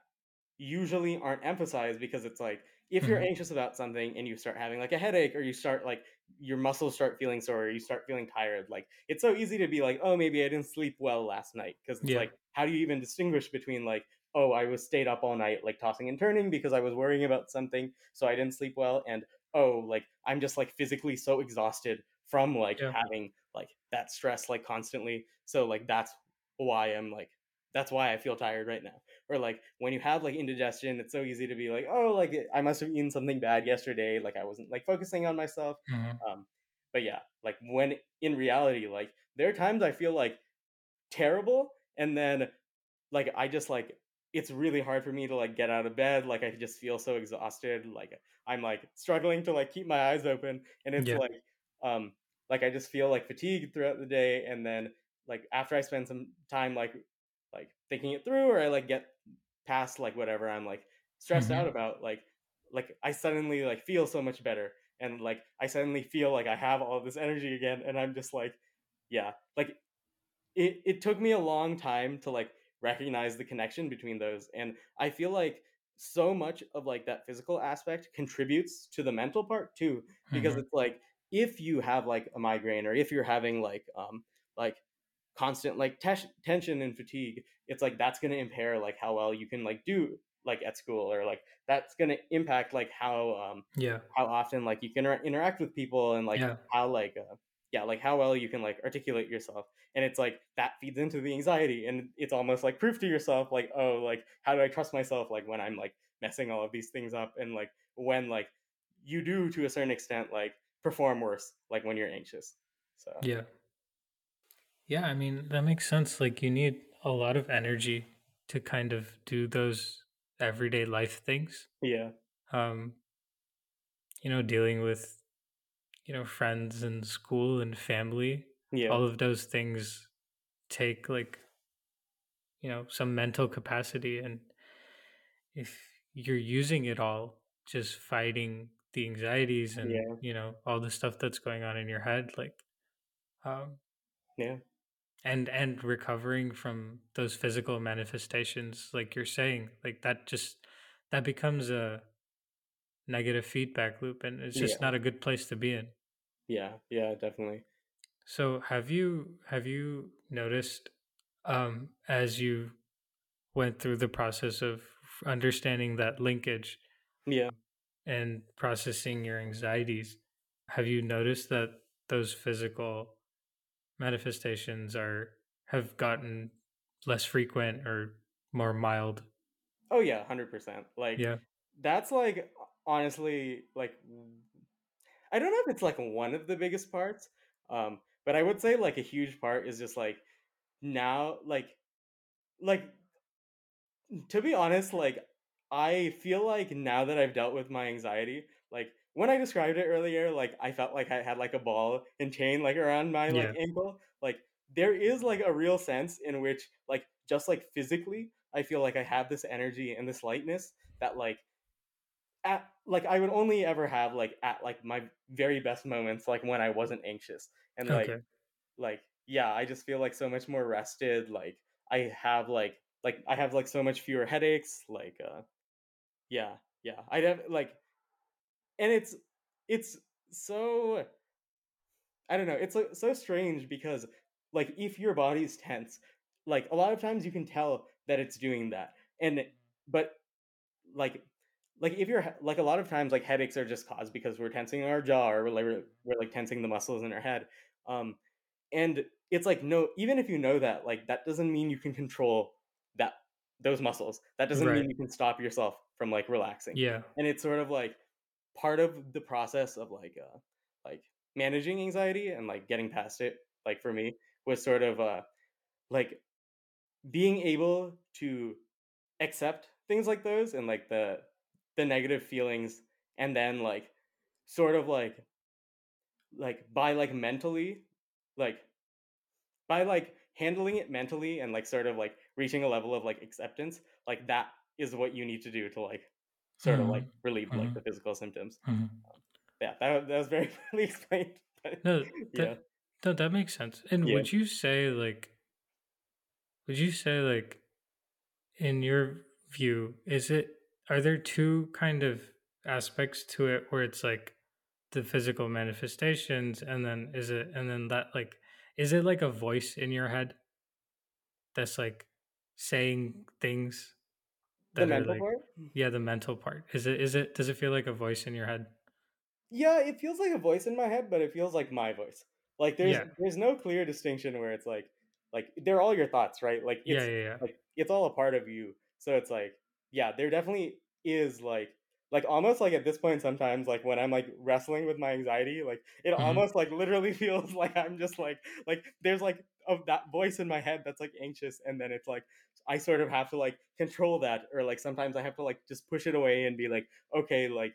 usually aren't emphasized because it's like if you're
Mhm.
anxious about something and you start having like a headache or you start like your muscles start feeling sore or you start feeling tired like it's so easy to be like oh maybe i didn't sleep well last night because it's
Yeah.
like how do you even distinguish between like oh i was stayed up all night like tossing and turning because i was worrying about something so i didn't sleep well and oh like i'm just like physically so exhausted from like
Yeah.
having like that stress like constantly so like that's why i'm like that's why i feel tired right now or like when you have like indigestion it's so easy to be like oh like i must have eaten something bad yesterday like i wasn't like focusing on myself
Mhm.
um but yeah like when in reality like there are times i feel like terrible and then like i just like it's really hard for me to like get out of bed like i just feel so exhausted like i'm like struggling to like keep my eyes open and it's
Yeah.
like um like i just feel like fatigued throughout the day and then like after i spend some time like like thinking it through or i like get past like whatever i'm like stressed
Mhm.
out about like like i suddenly like feel so much better and like i suddenly feel like i have all this energy again and i'm just like yeah like it, it took me a long time to like recognize the connection between those and i feel like so much of like that physical aspect contributes to the mental part too because
Mhm.
it's like if you have like a migraine or if you're having like um like constant like tes- tension and fatigue it's like that's going to impair like how well you can like do like at school or like that's going to impact like how um
Yeah.
how often like you can inter- interact with people and like
Yeah.
how like uh, yeah like how well you can like articulate yourself and it's like that feeds into the anxiety and it's almost like proof to yourself like oh like how do i trust myself like when i'm like messing all of these things up and like when like you do to a certain extent like perform worse like when you're anxious so
Yeah. Yeah, I mean, that makes sense. Like you need a lot of energy to kind of do those everyday life things.
yeah
Um, you know, dealing with, you know, friends and school and family.
yeah
All of those things take like, you know, some mental capacity and if you're using it all just fighting the anxieties and,
yeah
you know, all the stuff that's going on in your head like um
yeah
and and recovering from those physical manifestations like you're saying like that just that becomes a negative feedback loop and it's just
yeah.
not a good place to be in.
Yeah yeah definitely.
So have you have you noticed um as you went through the process of understanding that linkage
yeah.
and processing your anxieties have you noticed that those physical manifestations are have gotten less frequent or more mild.
Oh yeah 100% like
yeah.
that's like honestly like I don't know if it's like one of the biggest parts, um, but I would say like a huge part is just like now, like, like to be honest, like I feel like now that I've dealt with my anxiety, like when I described it earlier, like I felt like I had like a ball and chain like around my like
yeah.
ankle. Like there is like a real sense in which like just like physically, I feel like I have this energy and this lightness that like at like I would only ever have like at like my very best moments like when I wasn't anxious. And like
okay.
like yeah I just feel like so much more rested like I have like like I have like so much fewer headaches like uh yeah yeah. I have like and it's it's so I don't know it's like so strange because like if your body's tense like a lot of times you can tell that it's doing that and but like like if you're like a lot of times like headaches are just caused because we're tensing our jaw or we're like, we're, we're like tensing the muscles in our head um and it's like no even if you know that like that doesn't mean you can control that those muscles that doesn't
right.
mean you can stop yourself from like relaxing
yeah.
and it's sort of like part of the process of like uh like managing anxiety and like getting past it like for me was sort of uh like being able to accept things like those and like the the negative feelings and then like sort of like like by like mentally like by like handling it mentally and like sort of like reaching a level of like acceptance, like that is what you need to do to like sort of like
Mhm.
relieve like
Mhm.
the physical symptoms.
Mhm.
Yeah, that, that was very clearly explained. But
No,
yeah,
that no, that makes sense. And
Yeah.
would you say like would you say like in your view, is it are there two kind of aspects to it where it's like the physical manifestations and then is it and then that like is it like a voice in your head that's like saying things
the mental
like
part.
yeah, the mental part. Is it is it does it feel like a voice in your head?
Yeah, it feels like a voice in my head, but it feels like my voice. Like there's
Yeah.
there's no clear distinction where it's like like they're all your thoughts, right? Like
Yeah, yeah, yeah.
like it's all a part of you. So it's like yeah, there definitely is like like almost like at this point sometimes like when I'm like wrestling with my anxiety, like it
Mhm.
almost like literally feels like I'm just like like there's like of that voice in my head that's like anxious and then it's like I sort of have to like control that or like sometimes I have to like just push it away and be like okay like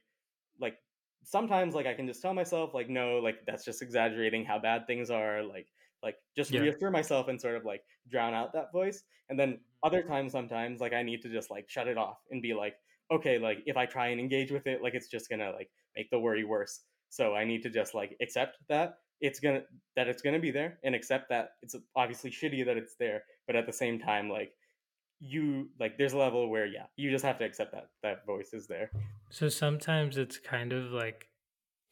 like sometimes like I can just tell myself like no like that's just exaggerating how bad things are like like just
Yeah.
reassure myself and sort of like drown out that voice and then other times sometimes like I need to just like shut it off and be like okay like if I try and engage with it like it's just gonna like make the worry worse so I need to just like accept that it's gonna that it's gonna be there and accept that it's obviously shitty that it's there but at the same time like you like there's a level where yeah you just have to accept that that voice is there
So sometimes it's kind of like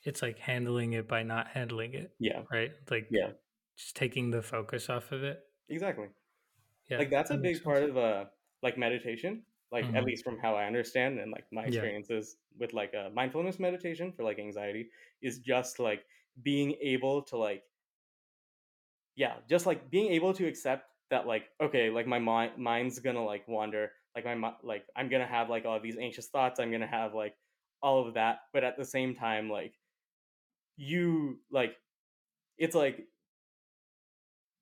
it's like handling it by not handling it,
yeah
right? Like
yeah
just taking the focus off of it.
exactly
Yeah.
like that's a big part
sense.
of uh like meditation like at
Mhm.
least from how i understand and like my
Yeah.
experiences with like a mindfulness meditation for like anxiety is just like being able to like yeah just like being able to accept that like okay like my mind mind's gonna like wander like my like i'm gonna have like all these anxious thoughts i'm gonna have like all of that but at the same time like you like it's like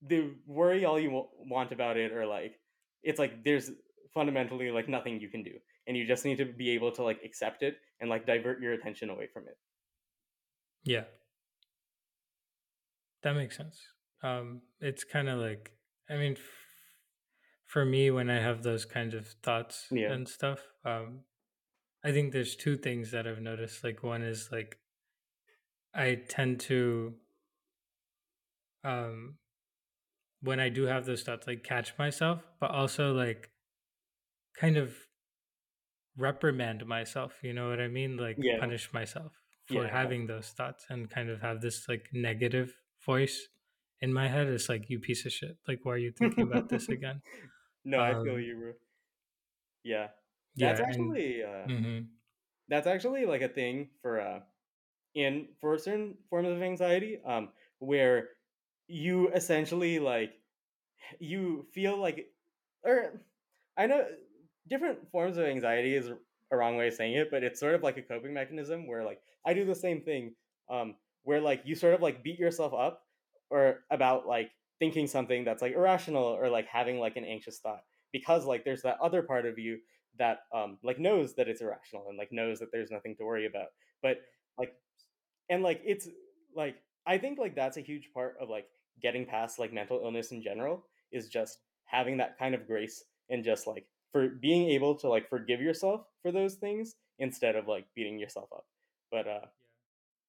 the worry all you wa- want about it or like it's like there's fundamentally like nothing you can do and you just need to be able to like accept it and like divert your attention away from it
Yeah. That makes sense. Um, it's kind of like, I mean, f- for me, when I have those kinds of thoughts
Yeah.
and stuff, um, I think there's two things that I've noticed. Like, one is like, I tend to, um, when I do have those thoughts, like catch myself, but also like kind of reprimand myself. You know what I mean? Like
Yeah.
punish myself for
Yeah.
having those thoughts and kind of have this like negative voice in my head. It's like, you piece of shit. Like, why are you thinking about this again?
no i feel
Um,
you bro yeah
Yeah.
that's
And,
actually uh
hmm
that's actually like a thing for uh in for certain forms of anxiety um where you essentially like you feel like or i know different forms of anxiety is a wrong way of saying it but it's sort of like a coping mechanism where like i do the same thing um where like you sort of like beat yourself up or about like thinking something that's like irrational or like having like an anxious thought because like there's that other part of you that um like knows that it's irrational and like knows that there's nothing to worry about. But like and like it's like i think like that's a huge part of like getting past like mental illness in general is just having that kind of grace and just like for being able to like forgive yourself for those things instead of like beating yourself up. But uh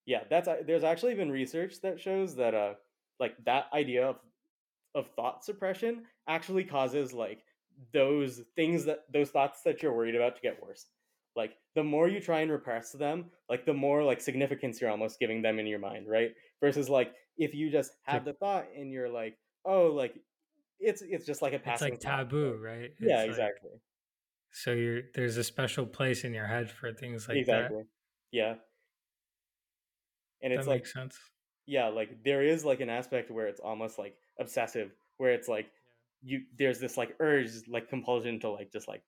yeah. that's uh, there's actually been research that shows that uh like that idea of of thought suppression actually causes like those things that those thoughts that you're worried about to get worse. Like the more you try and repress them like the more like significance you're almost giving them in your mind right? Versus like if you just have the thought and you're like oh like it's it's just like a
It's like taboo,
right?
right?
yeah
like,
exactly
so you're there's a special place in your head for things like
exactly yeah and
that.
it's
That
like
makes sense.
yeah like there is like an aspect where it's almost like obsessive where it's like you there's this like urge like compulsion to like just like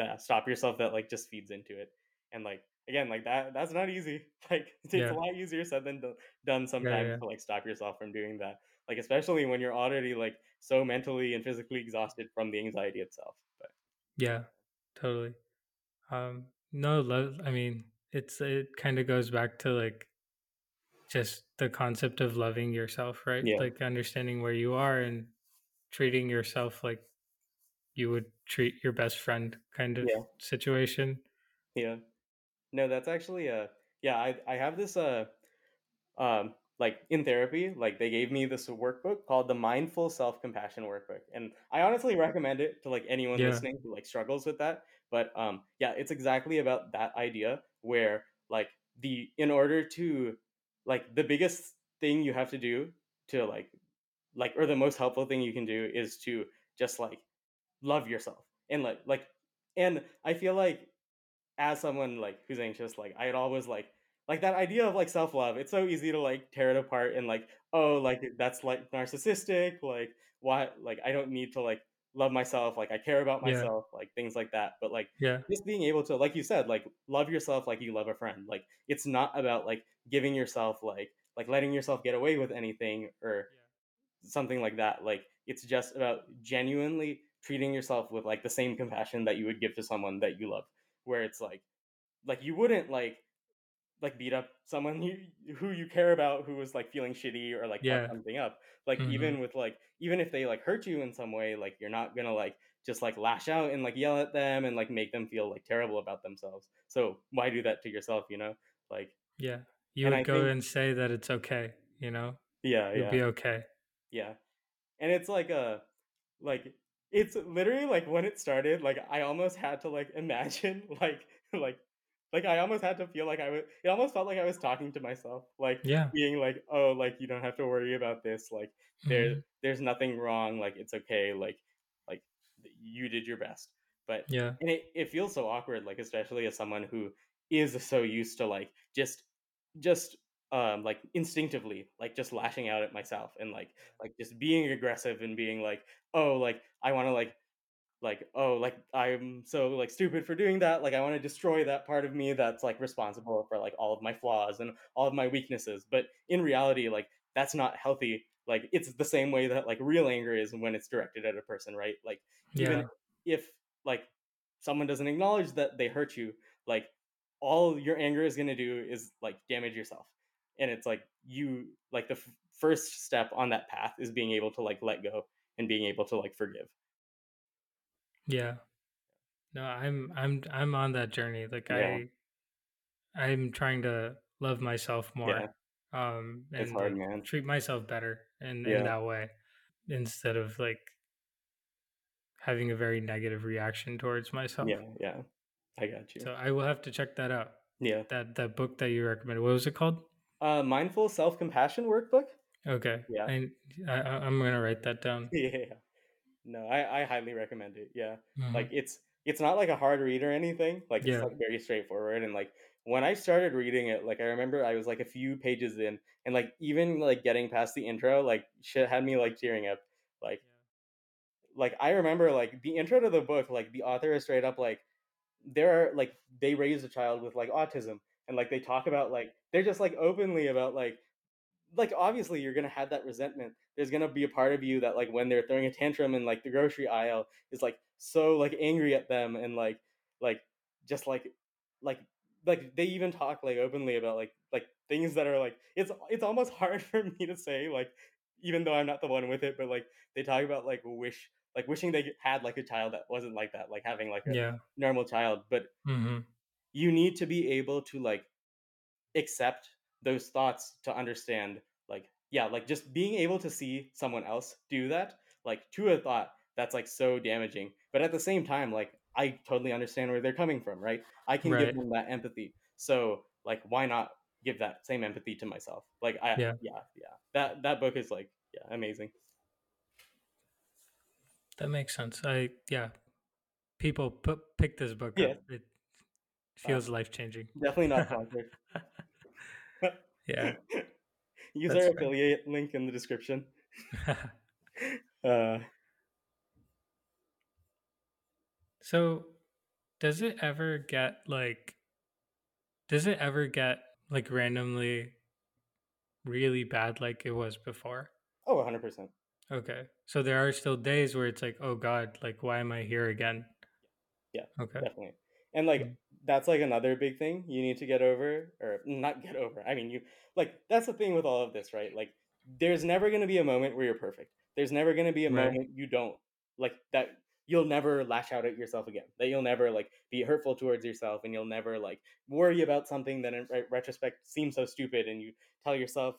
uh, stop yourself that like just feeds into it and like again like that that's not easy like it's
Yeah.
a lot easier said than done sometimes
yeah.
to like stop yourself from doing that like especially when you're already like so mentally and physically exhausted from the anxiety itself but
Yeah, totally. Um, no, love. I mean, it's it kind of goes back to like just the concept of loving yourself, right?
Yeah.
Like understanding where you are and treating yourself like you would treat your best friend kind of
Yeah.
situation.
Yeah. No, that's actually a yeah, I I have this uh um like in therapy, like they gave me this workbook called the Mindful Self-Compassion Workbook. And I honestly recommend it to like anyone
Yeah.
listening who like struggles with that. But um yeah, it's exactly about that idea where like the in order to like the biggest thing you have to do to like like or the most helpful thing you can do is to just like love yourself and like like and i feel like as someone like who's anxious like i'd always like like that idea of like self-love it's so easy to like tear it apart and like oh like that's like narcissistic like why like i don't need to like love myself like i care about
Yeah.
myself like things like that but like
Yeah.
just being able to like you said like love yourself like you love a friend like it's not about like giving yourself like like letting yourself get away with anything or something like that like it's just about genuinely treating yourself with like the same compassion that you would give to someone that you love where it's like like you wouldn't like like beat up someone you who you care about who was like feeling shitty or like
Yeah.
something up like
Mhm.
even with like even if they like hurt you in some way like you're not gonna like just like lash out and like yell at them and like make them feel like terrible about themselves so why do that to yourself you know like
Yeah. You would
I
go
think-
and say that it's okay, you know?
yeah
You'll
yeah
be okay.
Yeah. And it's like a like it's literally like when it started, like I almost had to like imagine like like like I almost had to feel like I was it almost felt like I was talking to myself. Like
Yeah.
being like, oh, like you don't have to worry about this. Like there
Mhm.
there's nothing wrong, like it's okay, like like you did your best. But
Yeah.
and it, it feels so awkward, like especially as someone who is so used to like just just um like instinctively like just lashing out at myself and like like just being aggressive and being like oh like i want to like like oh like i'm so like stupid for doing that like i want to destroy that part of me that's like responsible for like all of my flaws and all of my weaknesses. But in reality like that's not healthy like it's the same way that like real anger is when it's directed at a person right? Like even
Yeah.
if like someone doesn't acknowledge that they hurt you like all your anger is going to do is like damage yourself. And it's like you like the f- first step on that path is being able to like let go and being able to like forgive
Yeah. No, I'm I'm I'm on that journey. Like
Yeah.
I I'm trying to love myself more.
yeah
Um and
hard
like
man
treat myself better in
Yeah.
in that way instead of like having a very negative reaction towards myself.
yeah yeah i got you
So I will have to check that out.
yeah
That that book that you recommended. What was it called?
uh mindful self-compassion workbook
Okay.
Yeah.
I, I I'm gonna write that down.
yeah no i i highly recommend it yeah
Mhm.
like it's it's not like a hard read or anything like it's
Yeah.
like very straightforward and like when i started reading it like i remember i was like a few pages in and like even like getting past the intro like shit had me like tearing up like like i remember like the intro to the book like the author is straight up like there are like they raise a child with like autism and like they talk about like they're just like openly about like like obviously you're gonna have that resentment there's gonna be a part of you that like when they're throwing a tantrum in like the grocery aisle is like so like angry at them and like like just like like like they even talk like openly about like like things that are like it's it's almost hard for me to say like even though i'm not the one with it but like they talk about like wish like wishing they had like a child that wasn't like that like having like a
Yeah.
normal child but
hmm
you need to be able to like accept those thoughts to understand like yeah like just being able to see someone else do that like to a thought that's like so damaging but at the same time like i totally understand where they're coming from right i can
Right.
give them that empathy so like why not give that same empathy to myself like i
Yeah.
yeah yeah that that book is like yeah amazing
That makes sense. I yeah. People put pick this book
Yeah.
up. It uh, feels life changing.
definitely not sponsored
Yeah.
use
That's
our
fair.
affiliate link in the description uh
so does it ever get like does it ever get like randomly really bad like it was before?
oh 100%
Okay. So there are still days where it's like, oh God, like why am I here again?
Yeah,
Okay.
definitely and like
Mm.
That's like another big thing you need to get over or not get over i mean you like that's the thing with all of this right like there's never going to be a moment where you're perfect. There's never going to be a right. moment you don't like that you'll never lash out at yourself again. That you'll never like be hurtful towards yourself and you'll never like worry about something that in retrospect seems so stupid and you tell yourself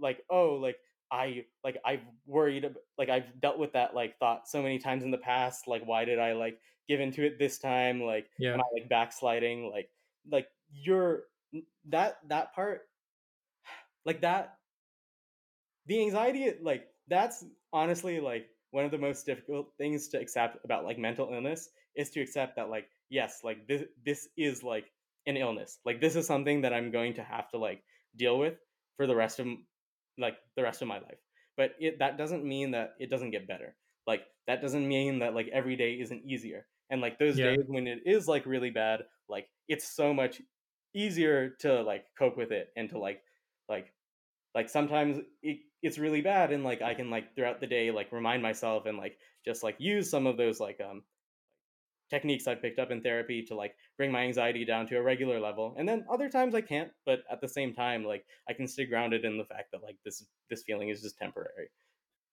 like, "Oh, like I like I've worried like I've dealt with that like thought so many times in the past. Like why did I like give into it this time? Like yeah. am I like backsliding? Like like you're that that part like that the anxiety like that's honestly like one of the most difficult things to accept about like mental illness is to accept that like yes like this this is like an illness like this is something that i'm going to have to like deal with for the rest of like the rest of my life but it that doesn't mean that it doesn't get better like that doesn't mean that like every day isn't easier and like those yeah. days when it is like really bad like it's so much easier to like cope with it and to like like like sometimes it, it's really bad and like i can like throughout the day like remind myself and like just like use some of those like um techniques i picked up in therapy to like bring my anxiety down to a regular level and then other times i can't but at the same time like i can stay grounded in the fact that like this this feeling is just temporary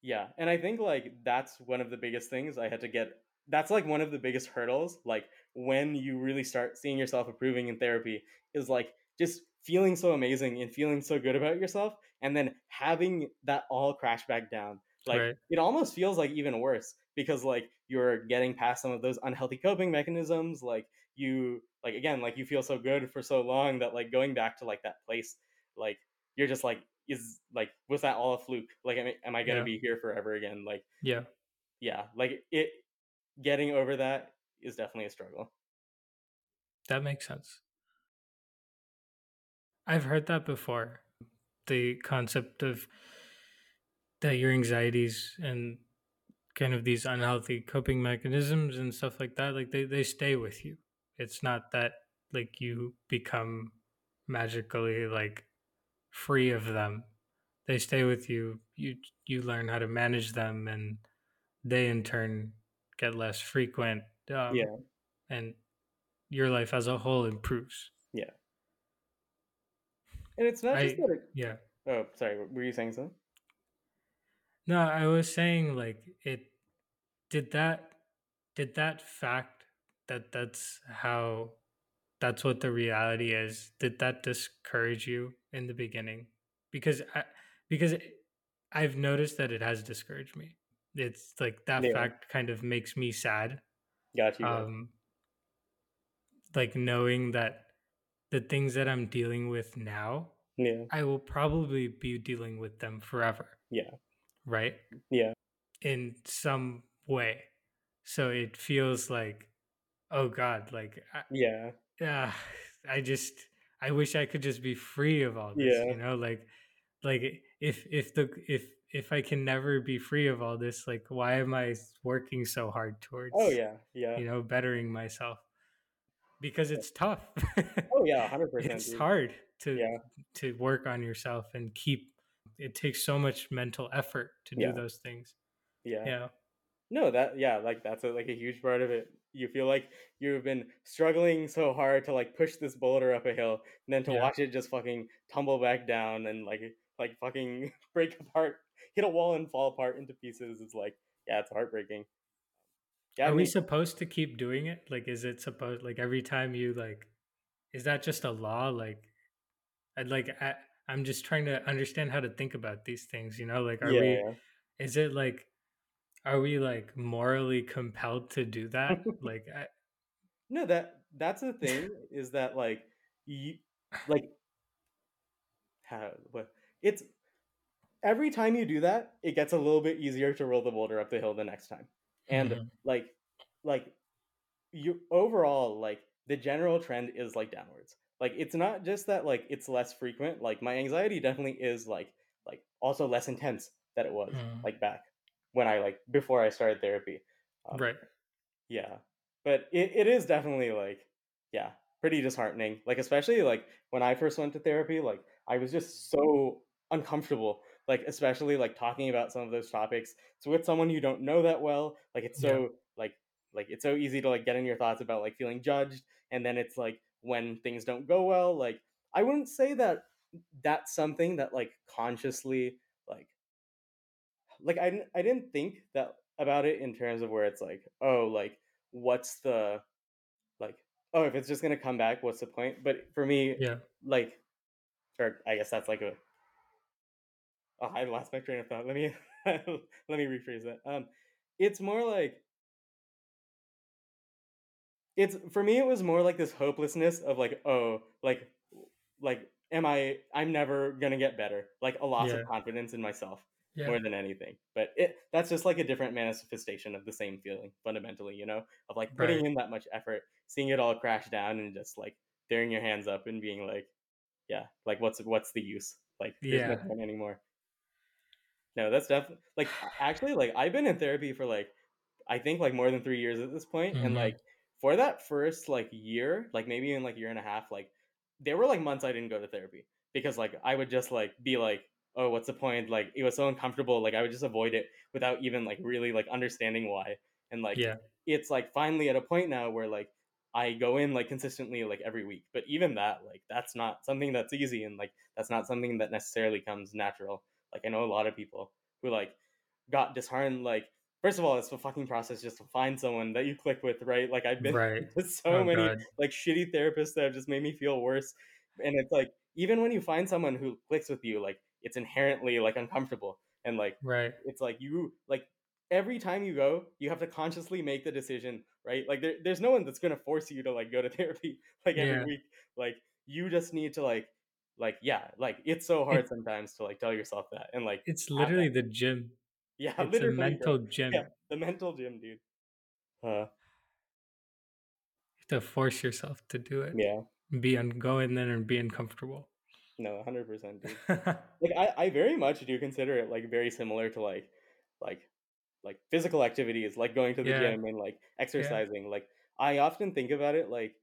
yeah and i think like that's one of the biggest things i had to get that's like one of the biggest hurdles like when you really start seeing yourself improving in therapy is like just feeling so amazing and feeling so good about yourself and then having that all crash back down like right. it almost feels like even worse because like you're getting past some of those unhealthy coping mechanisms like you like again like you feel so good for so long that like going back to like that place like you're just like is like was that all a fluke like am, am i gonna yeah. be here forever again like
yeah
yeah like it getting over that is definitely a struggle.
That makes sense. I've heard that before the concept of that your anxieties and kind of these unhealthy coping mechanisms and stuff like that like they, they stay with you. It's not that like you become magically like free of them. They stay with you. You you learn how to manage them and they in turn get less frequent
um, yeah
and your life as a whole improves
yeah and it's not just
I,
that. It,
yeah.
Oh, sorry. Were you saying something?
No, I was saying like it. Did that? Did that fact that that's how, that's what the reality is? Did that discourage you in the beginning? Because I, because I've noticed that it has discouraged me. It's like that yeah. fact kind of makes me sad.
Got you. Um,
like knowing that the things that I'm dealing with now,
yeah,
I will probably be dealing with them forever.
Yeah.
Right?
Yeah.
In some way. So it feels like, oh God, like,
yeah.
Uh, I just, I wish I could just be free of all this, yeah. you know, like, like if, if the, if, if I can never be free of all this, like, why am I working so hard oh, towards,
oh yeah, yeah,
you know, bettering myself? because it's tough.
oh yeah, hundred percent.
It's dude. hard to yeah. to work on yourself and keep. It takes so much mental effort to do those things.
Yeah.
Yeah.
No, that yeah, like that's a, like a huge part of it. You feel like you've been struggling so hard to like push this boulder up a hill, and then to yeah. watch it just fucking tumble back down and like like fucking break apart, hit a wall and fall apart into pieces. It's like yeah, it's heartbreaking.
Yeah, Are I mean, we supposed to keep doing it? Like, is it supposed like every time you like? Is that just a law? Like, I'd like I, I'm just trying to understand how to think about these things. You know, like, are yeah. we? Is it like? Are we like morally compelled to do that? like, I,
no that that's the thing is that like you like how what it's every time you do that, it gets a little bit easier to roll the boulder up the hill the next time. And mm-hmm. like like you overall like the general trend is like downwards. Like it's not just that like it's less frequent. Like my anxiety definitely is like like also less intense than it was mm. like back when i like before i started therapy.
Um, right.
yeah. But it, it is definitely like yeah pretty disheartening. Like especially like when i first went to therapy like i was just so uncomfortable like especially like talking about some of those topics so with someone you don't know that well like it's so yeah. like like it's so easy to like get in your thoughts about like feeling judged and then it's like when things don't go well like i wouldn't say that that's something that like consciously like like I I didn't think that about it in terms of where it's like, oh, like what's the like oh, if it's just gonna come back, what's the point? But for me,
yeah,
like, or I guess that's like a. Oh, I lost my train of thought. Let me let me rephrase that. Um, it's more like it's for me. It was more like this hopelessness of like, oh, like, like, am I? I'm never gonna get better. Like a loss
Yeah.
of confidence in myself
yeah,
more than anything. But it that's just like a different manifestation of the same feeling, fundamentally, you know, of like putting
Right.
in that much effort, seeing it all crash down, and just like throwing your hands up and being like, yeah, like what's what's the use? Like, there's no
Yeah.
point anymore. No, that's definitely like actually like I've been in therapy for like I think like more than three years at this point, and
Mhm.
like for that first like year, like maybe in like year and a half, like there were like months I didn't go to therapy because like I would just like be like, oh, what's the point? Like it was so uncomfortable, like I would just avoid it without even like really like understanding why. And like
yeah,
it's like finally at a point now where like I go in like consistently like every week. But even that, like that's not something that's easy and like that's not something that necessarily comes natural. Like I know a lot of people who like got disheartened like first of all it's a fucking process just to find someone that you click with, right? Like I've been
right.
to so
Oh
many
god,
like shitty therapists that have just made me feel worse. And it's like even when you find someone who clicks with you, like it's inherently like uncomfortable and like
right.
it's like you like every time you go you have to consciously make the decision right like there, there's no one that's going to force you to like go to therapy like every
Yeah.
week like you just need to like like yeah like it's so hard sometimes to like tell yourself that and like
It's literally the gym.
yeah
It's a
literally bro.
mental gym.
yeah the mental gym dude uh
You have to force yourself to do it.
yeah
Be un- go in there and be uncomfortable.
no 100% dude like I, I very much do consider it like very similar to like like like physical activities like going to the
Yeah.
gym and like exercising like i often think about it like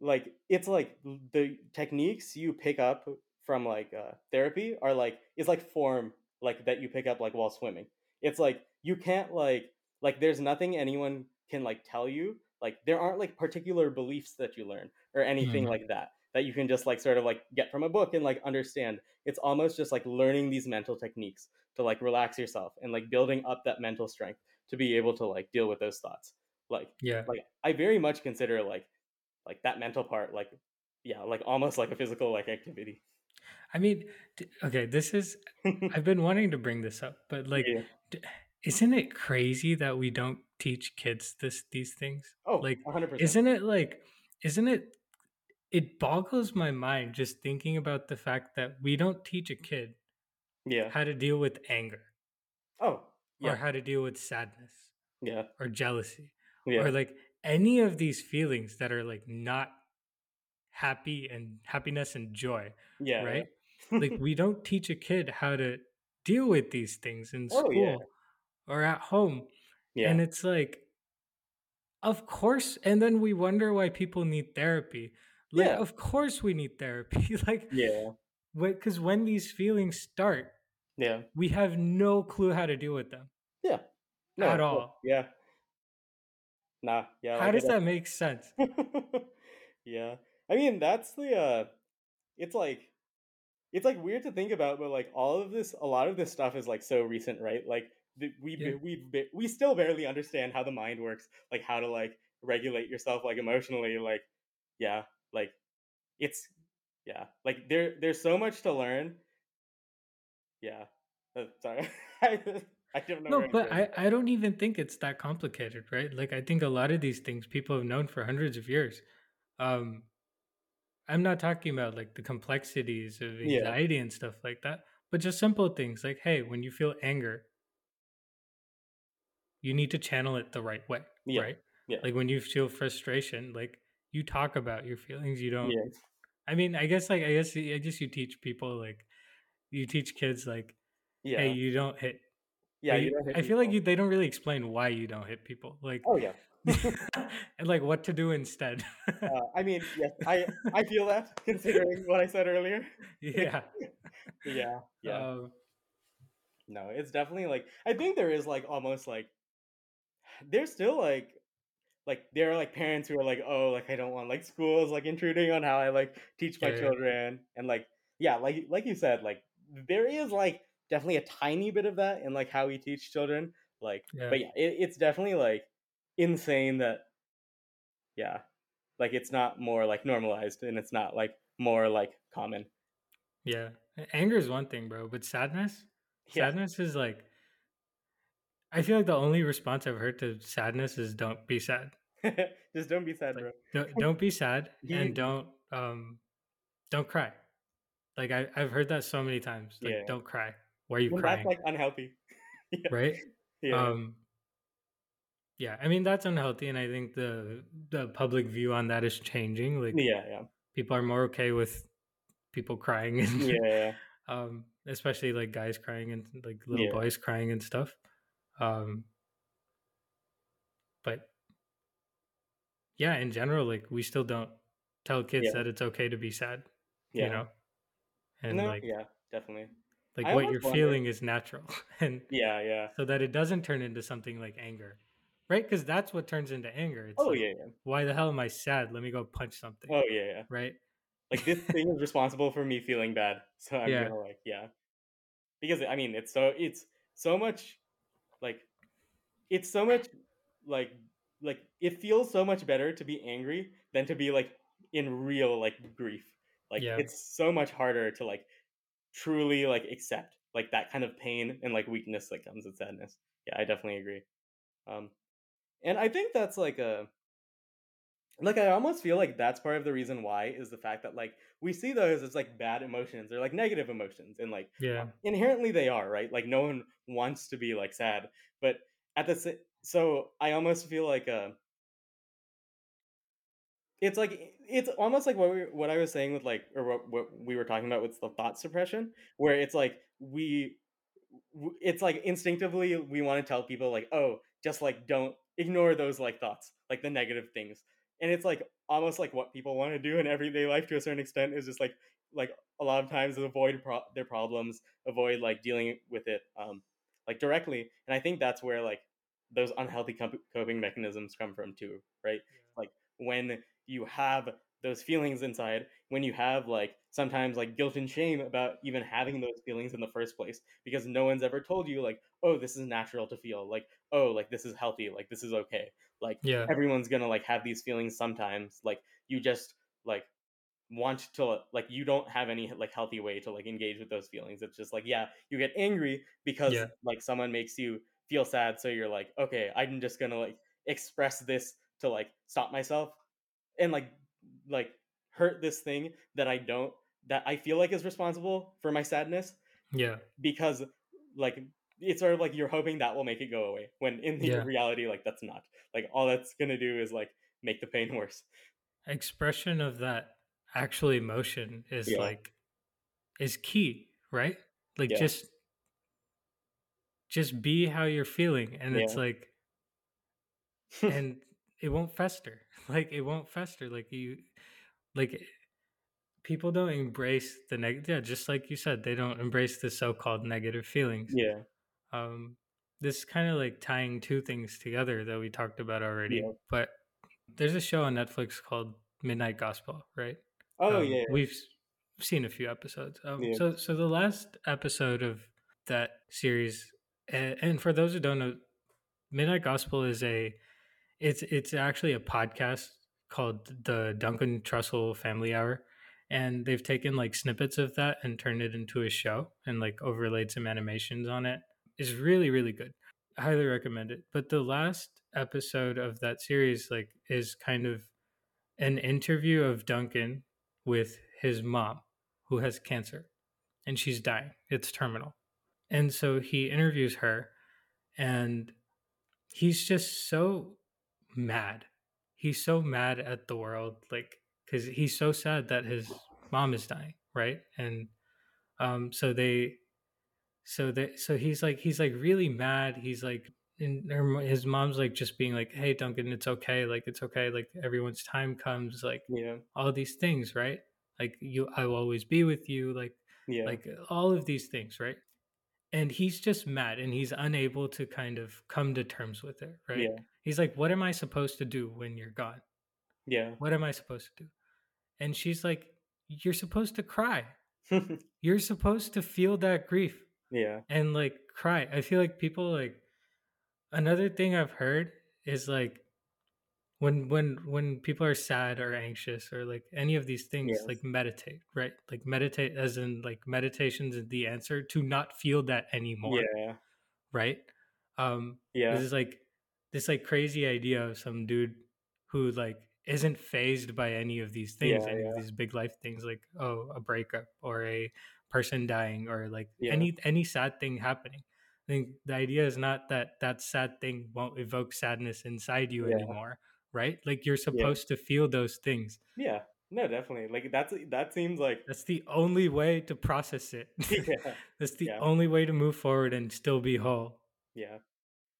like it's like the techniques you pick up from like uh, therapy are like it's like form like that you pick up like while swimming it's like you can't like like there's nothing anyone can like tell you like there aren't like particular beliefs that you learn or anything
Mhm.
like that that you can just like sort of like get from a book and like understand it's almost just like learning these mental techniques to like relax yourself and like building up that mental strength to be able to like deal with those thoughts like
yeah.
like i very much consider like like that mental part like yeah like almost like a physical like activity.
I mean, okay, this is I've been wanting to bring this up, but like
Yeah.
d- isn't it crazy that we don't teach kids this these things?
oh
like
100%
isn't it like isn't it it boggles my mind just thinking about the fact that we don't teach a kid
yeah.
how to deal with anger
oh
or how to deal with sadness
yeah.
or jealousy
yeah.
or like any of these feelings that are like not happy and happiness and joy
yeah
right? like we don't teach a kid how to deal with these things in
Oh,
school
yeah.
or at home
yeah.
and it's like of course and then we wonder why people need therapy. Like
Yeah.
of course we need therapy. Like
yeah.
because when these feelings start
yeah.
we have no clue how to deal with them
yeah. No, At
all.
yeah nah yeah
how does that make sense?
Yeah i mean that's the uh it's like it's like weird to think about but like all of this a lot of this stuff is like so recent right? Like the, we
Yeah.
we we we still barely understand how the mind works like how to like regulate yourself like emotionally like yeah like it's yeah like there there's so much to learn. Yeah uh, sorry I, don't know
no but. I, I don't even think it's that complicated right like i think a lot of these things people have known for hundreds of years um i'm not talking about like the complexities of
Yeah.
anxiety and stuff like that but just simple things like hey when you feel anger you need to channel it the right way
Yeah.
right
Yeah.
like when you feel frustration like you talk about your feelings you don't
yeah
i mean i guess like i guess i guess you teach people like you teach kids like
yeah
hey you don't hit
yeah
but
you
you-
don't hit
I feel like you, they don't really explain why you don't hit people, like,
oh yeah.
and like what to do instead.
uh, i mean yes i i feel that considering what i said earlier.
Yeah,
yeah yeah.
Um,
No, it's definitely like I think there is like almost like there's still like like there are like parents who are like, oh, like I don't want like schools like intruding on how I like teach my
Yeah, yeah.
children and like yeah, like like you said, like there is like definitely a tiny bit of that in like how we teach children. Like,
Yeah.
but yeah, it, it's definitely like insane that, yeah, like it's not more like normalized and it's not like more like common.
Yeah. Anger is one thing, bro, but sadness?
Yeah.
Sadness is like I feel like the only response I've heard to sadness is don't be sad.
Just don't be sad,
Like,
bro.
don't, don't be sad and don't um don't cry. Like I, I've heard that so many times. Like
Yeah.
don't cry. Why are you
And
crying?
that's like unhealthy. yeah.
right?
Yeah.
Um yeah, I mean that's unhealthy and I think the the public view on that is changing. Like
yeah, yeah,
people are more okay with people crying and
yeah, yeah.
um especially like guys crying and like little
Yeah.
boys crying and stuff um but yeah in general like we still don't tell kids
Yeah.
that it's okay to be sad
yeah.
you know and
no,
like
yeah, definitely.
Like
I
what you're
wonder-
feeling is natural and
Yeah, yeah.
so that it doesn't turn into something like anger right because that's what turns into anger it's
Oh
like,
yeah, yeah.
why the hell am i sad let me go punch something
Oh yeah, yeah.
right
Like this thing is responsible for me feeling bad, so I'm
Yeah.
gonna like yeah. Because I mean, it's so it's so much like it's so much like like it feels so much better to be angry than to be like in real like grief. Like
Yeah.
it's so much harder to like truly like accept like that kind of pain and like weakness that comes with sadness. Yeah, I definitely agree. Um and I think that's like a like I almost feel like that's part of the reason why is the fact that like we see those as like bad emotions or like negative emotions and like
yeah
inherently they are right like no one wants to be like sad but at the so i almost feel like uh it's like it's almost like what we, what i was saying with like or what, what we were talking about with the thought suppression where it's like we it's like instinctively we want to tell people like oh just like don't ignore those like thoughts like the negative things. And it's like almost like what people want to do in everyday life to a certain extent is just like like a lot of times avoid pro- their problems avoid like dealing with it um like directly. And i think that's where like those unhealthy cop- coping mechanisms come from too right? Like when you have those feelings inside when you have like sometimes like guilt and shame about even having those feelings in the first place because no one's ever told you like oh this is natural to feel like oh like this is healthy like this is okay like
yeah
everyone's gonna like have these feelings sometimes like you just like want to like you don't have any like healthy way to like engage with those feelings it's just like yeah you get angry because
Yeah.
like someone makes you feel sad so you're like okay i'm just gonna like express this to like stop myself and like like hurt this thing that i don't that i feel like is responsible for my sadness
yeah
because like it's sort of like you're hoping that will make it go away when in the
Yeah.
reality like that's not like all that's gonna do is like make the pain worse
expression of that actual emotion is
Yeah.
like is key right like
Yeah.
just just be how you're feeling and it's like and it won't fester. Like it won't fester. Like you like people don't embrace the negative yeah just like you said they don't embrace the so-called negative feelings.
Yeah.
Um this kind of like tying two things together that we talked about already
Yeah.
but there's a show on netflix called midnight gospel right?
Oh
um,
yeah.
we've seen a few episodes. Um,
Yeah.
so so the last episode of that series and, and for those who don't know midnight gospel is a it's it's actually a podcast called the duncan trussell family hour and they've taken like snippets of that and turned it into a show and like overlaid some animations on it. It's really really good. I highly recommend it. But the last episode of that series like is kind of an interview of duncan with his mom who has cancer and she's dying. It's terminal. And so he interviews her and he's just so mad. He's so mad at the world like because he's so sad that his mom is dying right? And um so they so they so he's like he's like really mad. He's like and her, his mom's like just being like hey duncan it's okay like it's okay like everyone's time comes like
yeah.
all these things right? Like you i will always be with you like
yeah.
like all of these things right? And he's just mad and he's unable to kind of come to terms with it right?
Yeah
he's like what am i supposed to do when you're gone
yeah
what am i supposed to do and she's like you're supposed to cry you're supposed to feel that grief
Yeah.
And like cry. I feel like people like another thing I've heard is like when when when people are sad or anxious or like any of these things
Yes.
like meditate right like meditate as in like meditations is the answer to not feel that anymore
Yeah.
right um
Yeah.
this is like this like crazy idea of some dude who like isn't phased by any of these things
Yeah,
any
yeah.
of these big life things like oh a breakup or a person dying or like
Yeah.
any any sad thing happening i think the idea is not that that sad thing won't evoke sadness inside you anymore right like you're supposed to feel those things
Yeah. No, definitely. Like that's that seems like
that's the only way to process it
yeah.
that's the only way to move forward and still be whole
Yeah.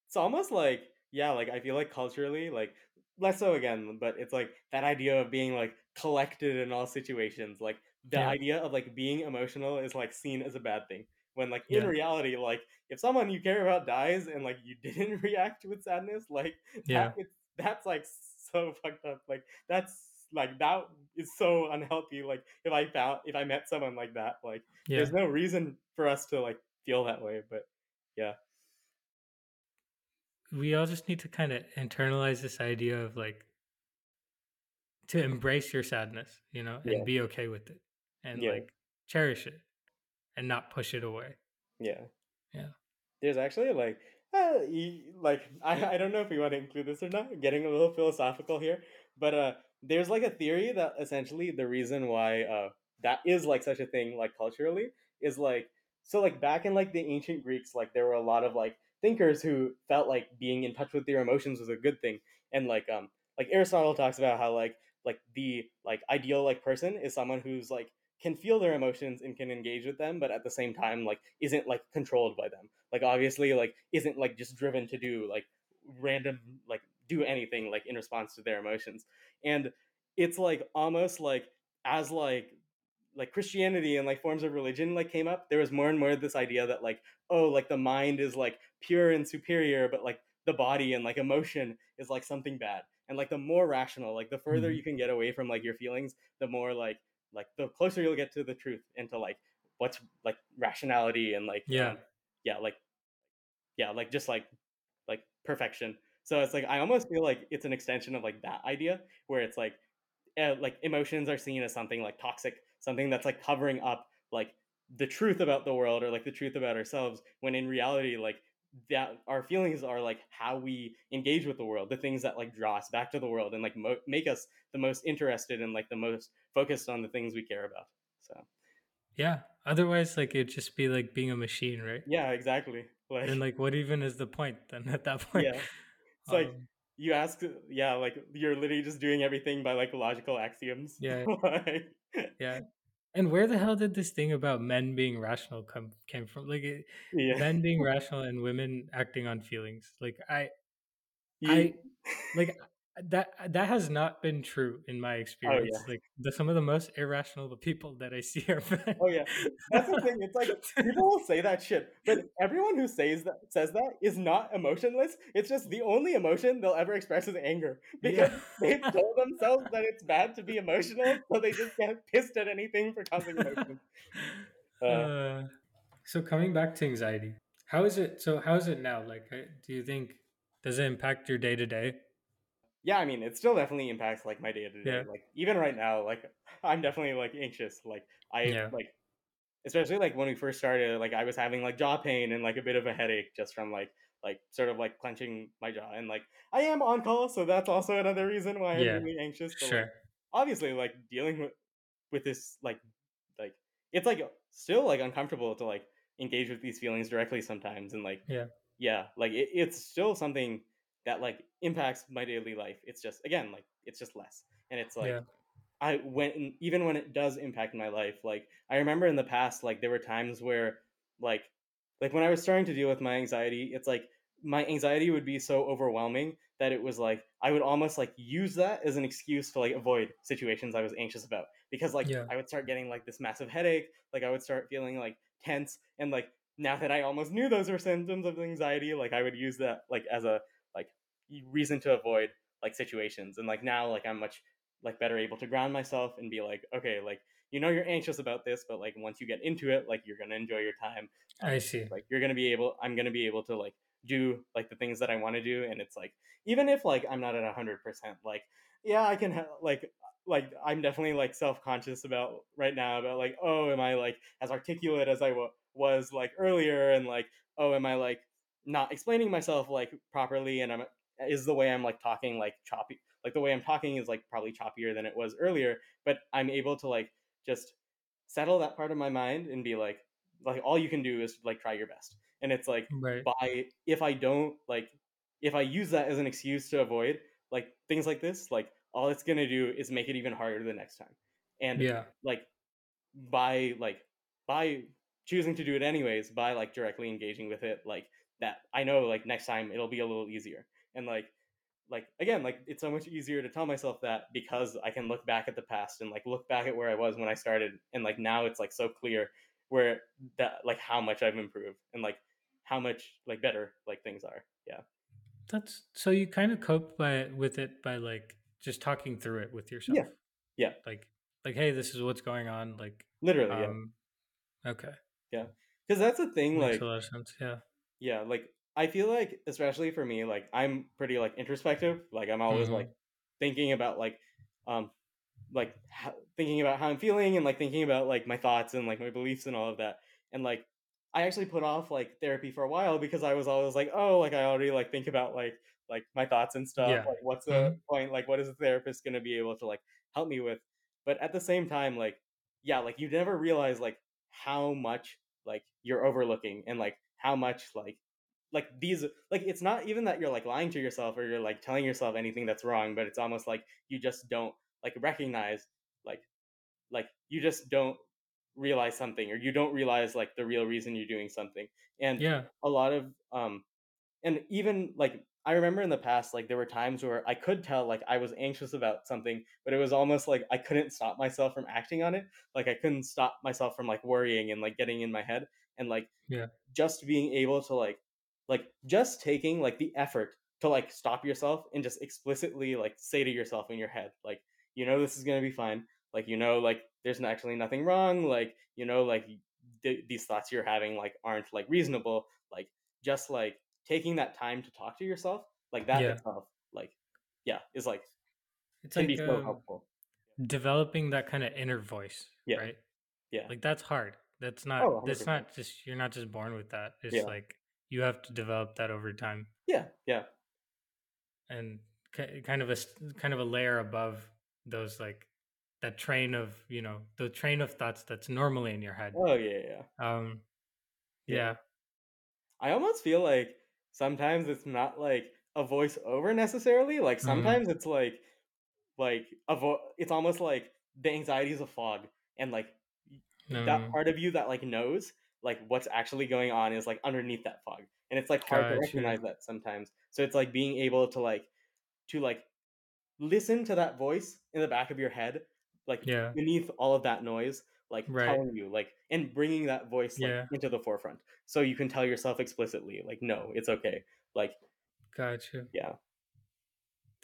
It's almost like yeah, like I feel like culturally, like less so again, but it's like that idea of being like collected in all situations. Like the
yeah
idea of like being emotional is like seen as a bad thing. When like in
yeah
reality, like if someone you care about dies and like you didn't react with sadness, like
yeah
that it's that's like so fucked up. Like that's like that is so unhealthy. Like if I found if I met someone like that, like
yeah
there's no reason for us to like feel that way. But yeah.
We all just need to kind of internalize this idea of like to embrace your sadness, you know,
Yeah.
and be okay with it and
Yeah.
like cherish it and not push it away.
Yeah.
Yeah.
There's actually like uh, like I, I don't know if we want to include this or not. Getting a little philosophical here, but uh, there's like a theory that essentially the reason why uh that is like such a thing like culturally is like so like back in like the ancient Greeks like there were a lot of like thinkers who felt like being in touch with their emotions was a good thing. And like um like Aristotle talks about how like like the like ideal like person is someone who's like can feel their emotions and can engage with them but at the same time like isn't like controlled by them. Like obviously like isn't like just driven to do like random like do anything like in response to their emotions. And it's like almost like as like like christianity and like forms of religion like came up there was more and more this idea that like oh like the mind is like pure and superior but like the body and like emotion is like something bad and like the more rational like the further
Mhm.
you can get away from like your feelings the more like like the closer you'll get to the truth and to like what's like rationality and like
Yeah.
um, yeah like yeah like just like like perfection so it's like i almost feel like it's an extension of like that idea where it's like uh, like emotions are seen as something like toxic something that's like covering up like the truth about the world or like the truth about ourselves when in reality like that our feelings are like how we engage with the world the things that like draw us back to the world and like mo- make us the most interested and like the most focused on the things we care about so
Yeah. Otherwise, like it'd just be like being a machine, right?
yeah exactly like
And like, what even is the point then at that point?
yeah it's like
Um,
you ask yeah like you're literally just doing everything by like logical axioms
Yeah.
Like,
yeah. And where the hell did this thing about men being rational come came from? Like, it,
yeah
men being rational and women acting on feelings. Like, I
You-
I like that that has not been true in my experience.
Oh, yeah.
Like the some of the most irrational people that I see are.
Oh yeah, that's the thing. It's like people will say that shit, but everyone who says that says that is not emotionless. It's just the only emotion they'll ever express is anger because
Yeah.
they've told themselves that it's bad to be emotional, so they just get pissed at anything for causing emotion. Uh,
Uh, so coming back to anxiety, how is it? So how is it now? Like, uh, do you think does it impact your day to day?
Yeah, I mean, it still definitely impacts like my day to day.
Yeah.
Like even right now, like I'm definitely like anxious. Like I
Yeah.
like, especially like when we first started, like I was having like jaw pain and like a bit of a headache just from like like sort of like clenching my jaw and like I am on call, so that's also another reason why I'm really anxious. but, like,
Sure.
obviously, like dealing with with this like like it's like still like uncomfortable to like engage with these feelings directly sometimes and like
Yeah.
yeah like it, it's still something that like impacts my daily life it's just again like it's just less and it's like
Yeah.
i when even when it does impact my life like i remember in the past like there were times where like like when i was starting to deal with my anxiety it's like my anxiety would be so overwhelming that it was like i would almost like use that as an excuse to like avoid situations i was anxious about because like
Yeah.
i would start getting like this massive headache like i would start feeling like tense and like now that i almost knew those were symptoms of anxiety like i would use that like as a reason to avoid like situations and like now like i'm much like better able to ground myself and be like okay like you know you're anxious about this, but like once you get into it, like you're gonna enjoy your time.
I see.
Like you're gonna be able, I'm gonna be able to like do like the things that I want to do, and it's like even if like I'm not at hundred percent, like yeah, I can ha- like like I'm definitely like self conscious about right now about like oh am I like as articulate as I w- was like earlier, and like oh am I like not explaining myself like properly, and I'm is the way I'm like talking like choppy like the way I'm talking is like probably choppier than it was earlier, but I'm able to like just settle that part of my mind and be like like all you can do is like try your best and it's like
Right.
by if i don't like if i use that as an excuse to avoid like things like this like all it's going to do is make it even harder the next time and
Yeah.
like by like by choosing to do it anyways by like directly engaging with it like that i know like next time it'll be a little easier and like like again like it's so much easier to tell myself that because i can look back at the past and like look back at where i was when i started and like now it's like so clear where that like how much i've improved and like how much like better like things are yeah
That's so you kind of cope by with it by like just talking through it with yourself.
Yeah.
yeah Like like hey, this is what's going on. Like
literally yeah
um okay.
Yeah because that's the thing
Makes
like
a lot of sense. Yeah.
yeah like i feel like especially for me like i'm pretty like introspective like i'm always
Mhm.
like thinking about like um like how, thinking about how i'm feeling and like thinking about like my thoughts and like my beliefs and all of that and like i actually put off like therapy for a while because i was always like oh like i already like think about like like my thoughts and stuff
Yeah.
like what's the
Mhm.
point like what is a therapist going to be able to like help me with but at the same time like yeah like you never realize like how much like you're overlooking and like how much like like these like it's not even that you're like lying to yourself or you're like telling yourself anything that's wrong but it's almost like you just don't like recognize like like you just don't realize something or you don't realize like the real reason you're doing something and
Yeah.
a lot of um and even like i remember in the past like there were times where i could tell like i was anxious about something but it was almost like i couldn't stop myself from acting on it like i couldn't stop myself from like worrying and like getting in my head and like
Yeah.
just being able to like like just taking like the effort to like stop yourself and just explicitly like say to yourself in your head like you know this is going to be fine like you know like there's actually nothing wrong like you know like th- these thoughts you're having like aren't like reasonable like just like taking that time to talk to yourself like that
Yeah.
itself like yeah is like
It's
can
like
be so
um,
helpful
developing that kind of inner voice.
Yeah.
Right.
Yeah.
Like that's hard. That's not.
Oh,
that's not just. You're not just born with that. It's
Yeah.
like you have to develop that over time,
yeah yeah
and ki- kind of a kind of a layer above those like that train of you know the train of thoughts that's normally in your head.
oh yeah yeah
Um.
Yeah.
Yeah.
I almost feel like sometimes it's not like a voiceover necessarily. Like
Mhm.
sometimes it's like like a vo- it's almost like the anxiety is a fog and like that
Um,
part of you that like knows like what's actually going on is like underneath that fog. And it's like hard to recognize that sometimes. So it's like being able to like to like listen to that voice in the back of your head like
Yeah.
beneath all of that noise like
Right.
telling you like and bringing that voice like
Yeah.
into the forefront so you can tell yourself explicitly like no it's okay like
Gotcha.
yeah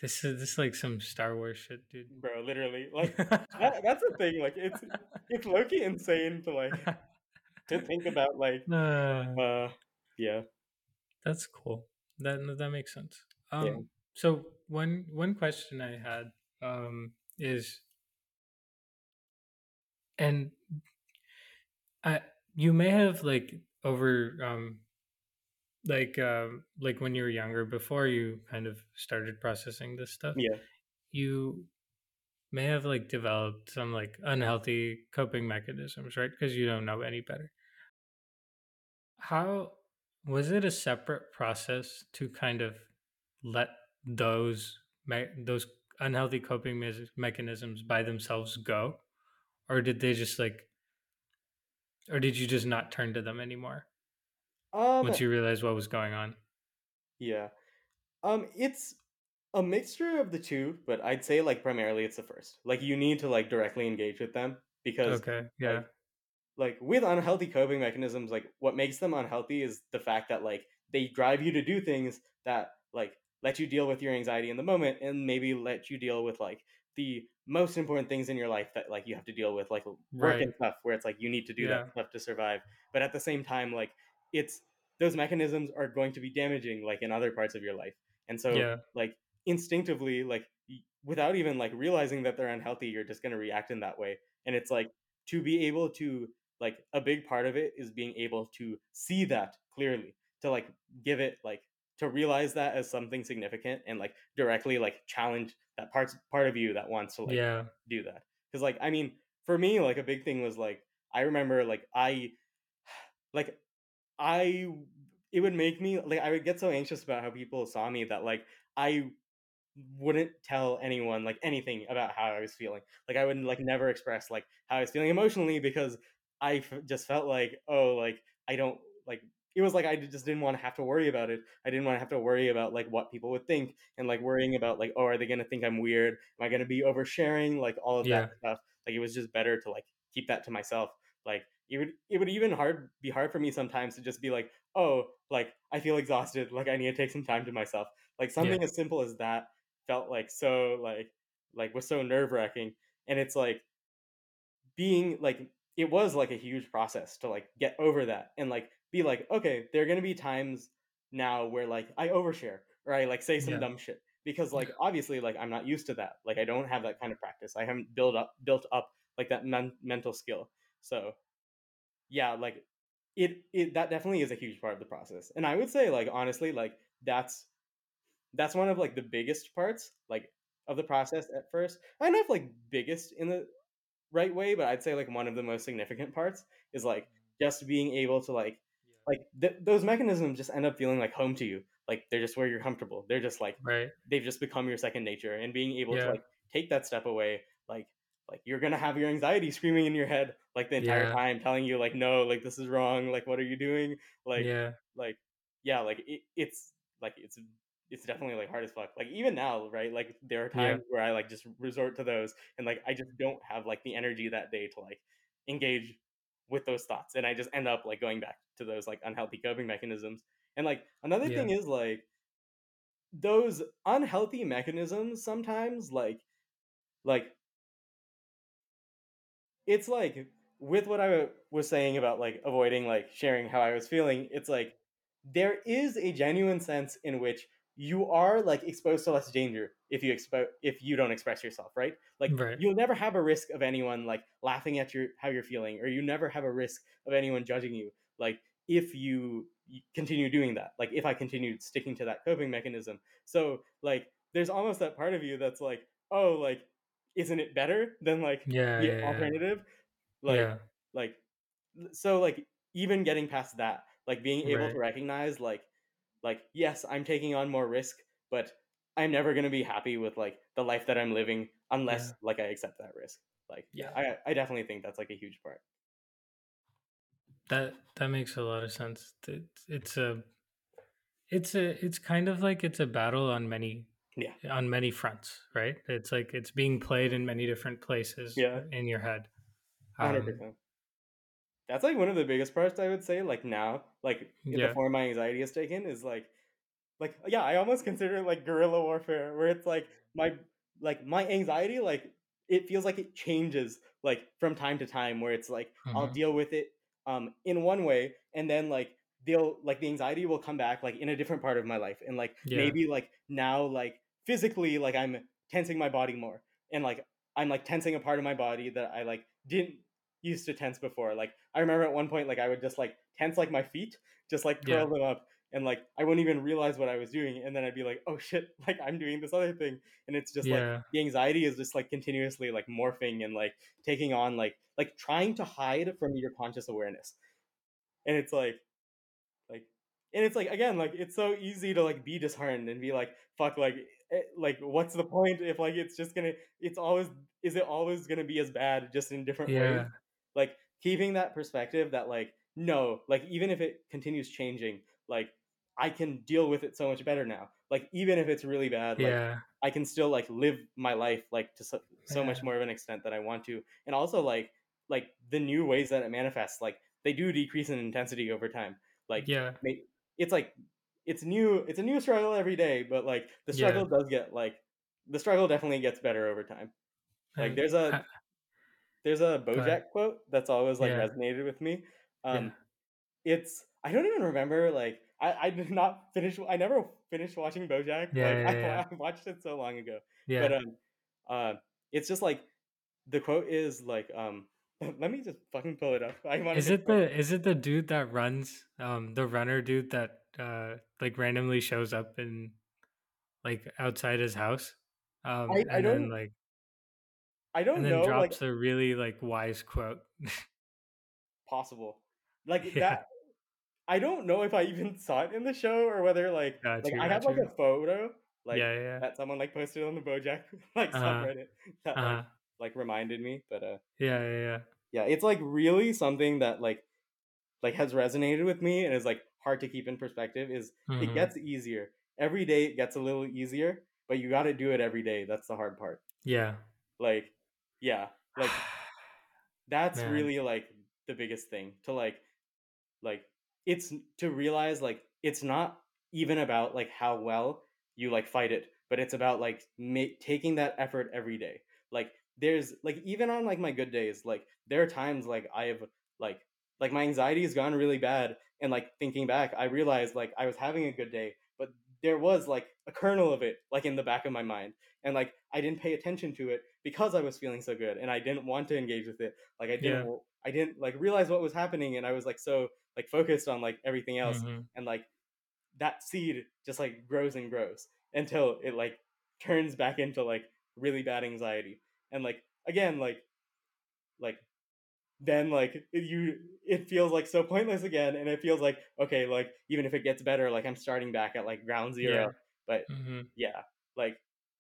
This is this is like some Star Wars shit, dude.
bro literally like that, that's the thing like it's it's low-key insane to like to think about like
Uh,
uh yeah
that's cool. That that makes sense. Um,
Yeah.
So one one question I had um, is, and I you may have like over um, like um, like when you were younger before you kind of started processing this stuff.
yeah
You may have like developed some like unhealthy coping mechanisms, right? Because you don't know any better. How was it a separate process to kind of let those me- those unhealthy coping mes- mechanisms by themselves go, or did they just like, or did you just not turn to them anymore
um
once you realized what was going on?
yeah um it's a mixture of the two but i'd say like primarily it's the first like you need to like directly engage with them because
Okay, yeah,
like with unhealthy coping mechanisms like what makes them unhealthy is the fact that like they drive you to do things that like let you deal with your anxiety in the moment and maybe let you deal with like the most important things in your life that like you have to deal with like work
Right.
and stuff where it's like you need to do
Yeah.
that stuff to survive but at the same time like it's those mechanisms are going to be damaging like in other parts of your life and so
Yeah.
like instinctively like without even like realizing that they're unhealthy you're just going to react in that way and it's like to be able to like a big part of it is being able to see that clearly to like give it like to realize that as something significant and like directly like challenge that part part of you that wants to like
yeah.
do that because like i mean for me like a big thing was like i remember like i like i it would make me like i would get so anxious about how people saw me that like i wouldn't tell anyone like anything about how i was feeling. Like i would like never express like how i was feeling emotionally because i f- just felt like oh like i don't like it was like i just didn't want to have to worry about it. I didn't want to have to worry about like what people would think and like worrying about like oh are they gonna think i'm weird? Am i gonna be oversharing? Like all of
Yeah.
that stuff. Like it was just better to like keep that to myself. Like it would it would even hard be hard for me sometimes to just be like oh like i feel exhausted. Like i need to take some time to myself. Like something as simple as that felt like so like like was so nerve wracking and it's like being like it was like a huge process to like get over that and like be like okay there are going to be times now where like i overshare or i like say some
Yeah.
dumb shit because like obviously like i'm not used to that like i don't have that kind of practice i haven't built up built up like that men- mental skill so yeah like it it that definitely is a huge part of the process and i would say like honestly like that's that's one of like the biggest parts like of the process at first i don't know if like biggest in the right way but i'd say like one of the most significant parts is like mm-hmm. just being able to like like th- those mechanisms just end up feeling like home to you like they're just where you're comfortable they're just like
Right.
they've just become your second nature and being able
Yeah.
to like take that step away like like you're gonna have your anxiety screaming in your head like the entire
Yeah.
time telling you like no like this is wrong like what are you doing like
yeah.
like yeah like it, it's like it's it's definitely like hard as fuck like even now right like there are
Yeah.
times where i like just resort to those and like i just don't have like the energy that day to like engage with those thoughts and i just end up like going back to those like unhealthy coping mechanisms and like another
Yeah.
thing is like those unhealthy mechanisms sometimes like like it's like with what I was saying about like avoiding like sharing how I was feeling, it's like there is a genuine sense in which you are like exposed to less danger if you expo- if you don't express yourself, right? Like
Right.
you'll never have a risk of anyone like laughing at your how you're feeling, or you never have a risk of anyone judging you. Like if you continue doing that, like if I continued sticking to that coping mechanism. So like there's almost that part of you that's like, oh, like isn't it better than like
Yeah.
the
Yeah. Yeah.
alternative? Like
yeah.
like so like even getting past that like being able
Right.
to recognize like like yes i'm taking on more risk but i'm never going to be happy with like the life that i'm living unless
Yeah.
like i accept that risk like yeah. I, I definitely think that's like a huge part
That that makes a lot of sense. It's, it's a it's a it's kind of like it's a battle on many
Yeah.
on many fronts, right? It's like it's being played in many different places
Yeah.
in your head.
100%
Um,
that's like one of the biggest parts i would say like now like
Yeah.
the form my anxiety has taken is like like yeah i almost consider it like guerrilla warfare where it's like my like my anxiety like it feels like it changes like from time to time where it's like i'll
Mhm.
deal with it um in one way and then like they'll like the anxiety will come back like in a different part of my life and like
Yeah.
maybe like now like physically like i'm tensing my body more and like i'm like tensing a part of my body that i like didn't used to tense before like i remember at one point like i would just like tense like my feet just like
Yeah.
curl them up and like I wouldn't even realize what I was doing, and then I'd be like, "Oh shit!" Like I'm doing this other thing, and it's just like the anxiety is just like continuously like morphing and like taking on like like trying to hide from your conscious awareness, and it's like like and it's like again like it's so easy to like be disheartened and be like fuck like eh, like what's the point if like it's just gonna it's always is it always gonna be as bad just in different ways
Yeah.
Like keeping that perspective that like no like even if it continues changing like i can deal with it so much better now like even if it's really bad like
Yeah.
i can still like live my life like to so, so much more of an extent that i want to and also like like the new ways that it manifests like they do decrease in intensity over time like
Yeah.
it's like it's new it's a new struggle every day but like the
Yeah.
struggle does get like the struggle definitely gets better over time Like there's a there's a BoJack quote that's always like yeah. resonated with me. Um, yeah. It's I don't even remember like I, I did not finish. I never finished watching BoJack.
Yeah,
like,
yeah, yeah.
I, I, watched it so long ago.
Yeah.
But um, uh, it's just like the quote is like um. Let me just fucking pull it up. I
want. Is it the is it the dude that runs um the runner dude that uh like randomly shows up in like outside his house um I, I and then like
I don't
and then
know
drops
like,
a really like wise quote.
possible, like yeah. that. I don't know if I even saw it in the show or whether like like I have like a photo like
yeah, yeah.
that someone like posted on the BoJack like
Uh-huh.
subreddit that
Uh-huh.
like, like reminded me, but uh
Yeah, yeah, yeah.
yeah, it's like really something that like like has resonated with me and is like hard to keep in perspective. Is
Mhm.
it gets easier every day? It gets a little easier, but you got to do it every day. That's the hard part.
Yeah.
Like yeah, like that's
Man.
really like the biggest thing to like like it's to realize like it's not even about like how well you like fight it but it's about like ma- taking that effort every day like there's like even on like my good days like there are times like i've like like my anxiety has gone really bad and like thinking back i realized like i was having a good day but there was like a kernel of it like in the back of my mind and like i didn't pay attention to it because i was feeling so good and i didn't want to engage with it like i didn't
Yeah.
i didn't like realize what was happening and i was like so like focused on like everything else
Mhm.
and like that seed just like grows and grows until it like turns back into like really bad anxiety and like again like like then like it- you it feels like so pointless again and it feels like okay like even if it gets better like i'm starting back at like ground zero
Yeah.
but
Mhm.
yeah like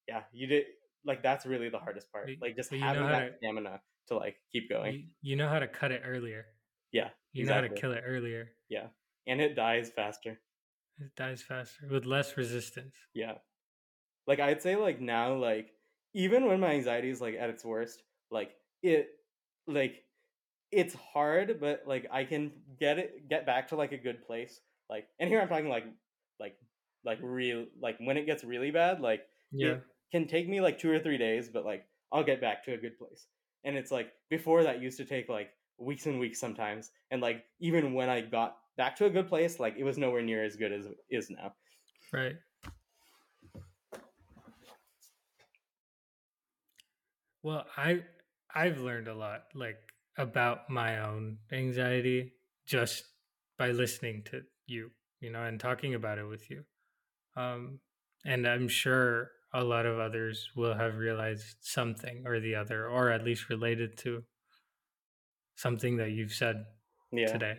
yeah you did like that's really the hardest part like just
but you know
having that
to-
stamina to like keep going
You, you know how to cut it earlier.
yeah
You know how to kill it earlier. Yeah.
And it dies faster
It dies faster with less resistance.
Yeah. Like I'd say like now like even when my anxiety is like at its worst, like it like it's hard but like I can get it get back to like a good place. Like and here I'm talking like like like real like when it gets really bad, like
Yeah.
it can take me like 2 or 3 days but like I'll get back to a good place. And it's like before that used to take like weeks and weeks sometimes and like even when I got back to a good place, like it was nowhere near as good as it is now.
Right. Well, I I've learned a lot like about my own anxiety just by listening to you, you know, and talking about it with you. Um and I'm sure a lot of others will have realized something or the other or at least related to something that you've said
Yeah.
today.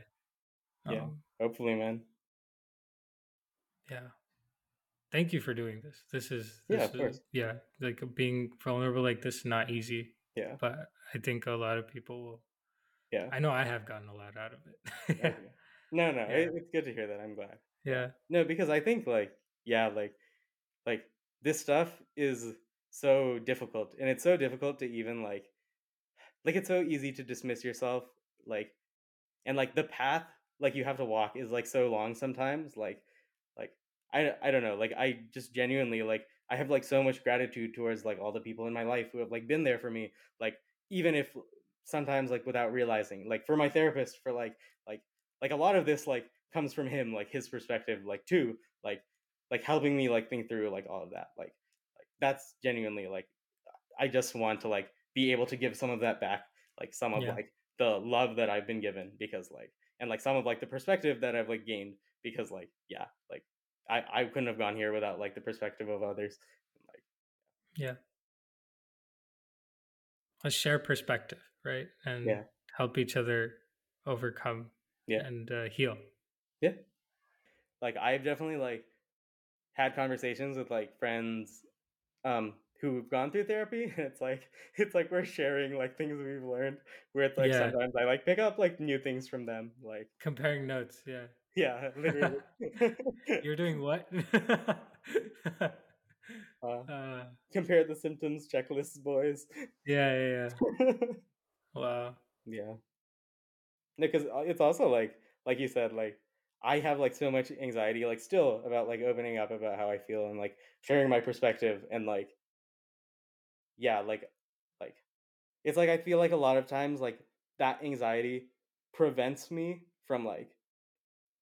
Yeah.
Um,
Hopefully, man.
yeah thank you for doing this this is
Yeah, of
is-
course.
yeah like being vulnerable like this is not easy
Yeah.
but i think a lot of people will
Yeah.
i know i have gotten a lot out of it
Okay. No, no,
Yeah.
it, it's good to hear that. I'm glad.
yeah
No, because I think like yeah, like like this stuff is so difficult, and it's so difficult to even like like it's so easy to dismiss yourself, like and like the path like you have to walk is like so long sometimes, like like I I don't know, like I just genuinely like I have like so much gratitude towards like all the people in my life who have like been there for me, like even if sometimes like without realizing, like for my therapist for like like like a lot of this like comes from him like his perspective like too like like helping me like think through like all of that like like that's genuinely like i just want to like be able to give some of that back like some of
Yeah.
like the love that i've been given because like and like some of like the perspective that i've like gained because like yeah like i i couldn't have gone here without like the perspective of others like
let's share perspective right and
Yeah.
help each other overcome
Yeah.
and uh, heal
Yeah. Like I've definitely like had conversations with like friends um who've gone through therapy. It's like it's like we're sharing like things we've learned where it's like
Yeah.
sometimes I like pick up like new things from them. Like
comparing notes yeah
yeah, literally.
you're doing what
uh,
uh,
compare the symptoms checklists, boys.
yeah yeah yeah wow
yeah. Because it's also like like you said like I have like so much anxiety like still about like opening up about how I feel and like sharing my perspective and like yeah like like it's like I feel like a lot of times like that anxiety prevents me from like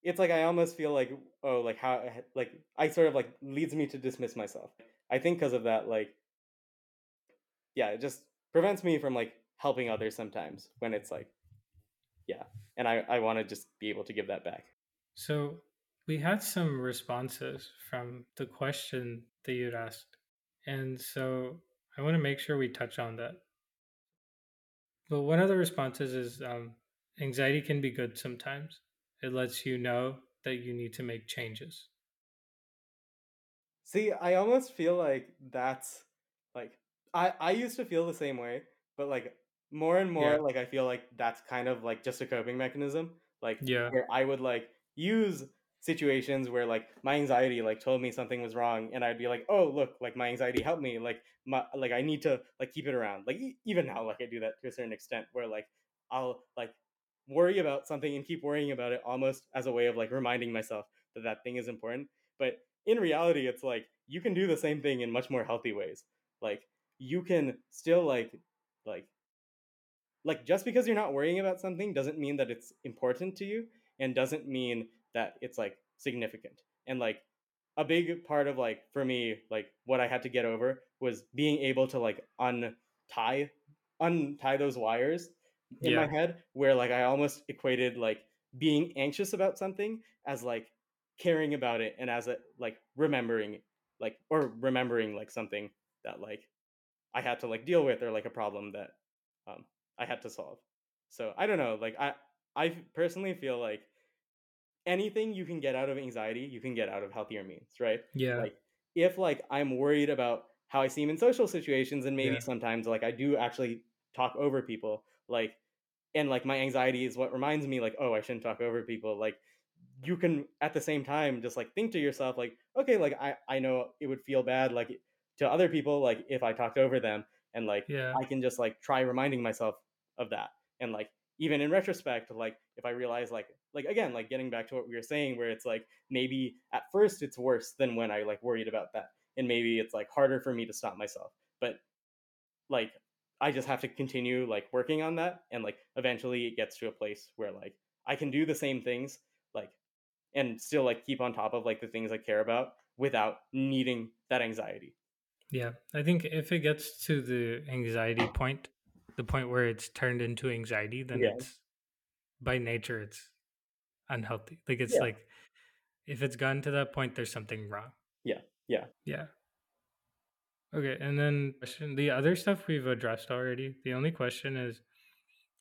it's like I almost feel like oh like how eh, like I sort of like leads me to dismiss myself. I think because of that like yeah, it just prevents me from like helping others sometimes when it's like yeah, and I I want to just be able to give that back.
So we had some responses from the question that you'd asked. And so I want to make sure we touch on that. But one of the responses is um, anxiety can be good sometimes. It lets you know that you need to make changes.
See, I almost feel like that's like I I used to feel the same way, but like more and more
Yeah.
like I feel like that's kind of like just a coping mechanism. Like
Yeah.
where I would like use situations where like my anxiety like told me something was wrong and I'd be like, "Oh, look, like my anxiety helped me. Like my like I need to like keep it around." Like e- even now like I do that to a certain extent where like I'll like worry about something and keep worrying about it almost as a way of like reminding myself that that thing is important. But in reality, it's like you can do the same thing in much more healthy ways. Like you can still like like like just because you're not worrying about something doesn't mean that it's important to you and doesn't mean that it's like significant. And like a big part of like for me like what I had to get over was being able to like untie untie those wires in my head where like I almost equated like being anxious about something as like caring about it and as a like remembering like or remembering like something that like I had to like deal with or like a problem that um I had to solve. So I don't know, like I I personally feel like anything you can get out of anxiety, you can get out of healthier means, right?
Yeah.
Like if like I'm worried about how I seem in social situations and maybe
Yeah.
sometimes like I do actually talk over people, like and like my anxiety is what reminds me like oh I shouldn't talk over people, like you can at the same time just like think to yourself like okay like I I know it would feel bad like to other people like if I talked over them and like
Yeah.
I can just like try reminding myself of that and like even in retrospect like if I realize like like again like getting back to what we were saying where it's like maybe at first it's worse than when I like worried about that and maybe it's like harder for me to stop myself but like I just have to continue like working on that and like eventually it gets to a place where like I can do the same things like and still like keep on top of like the things I care about without needing that anxiety.
Yeah. I think if it gets to the anxiety point, the point where it's turned into anxiety, then
Yeah.
it's by nature it's unhealthy. Like it's
Yeah.
like if it's gotten to that point, there's something wrong.
Yeah, yeah.
Yeah. Okay, and then question the other stuff we've addressed already. The only question is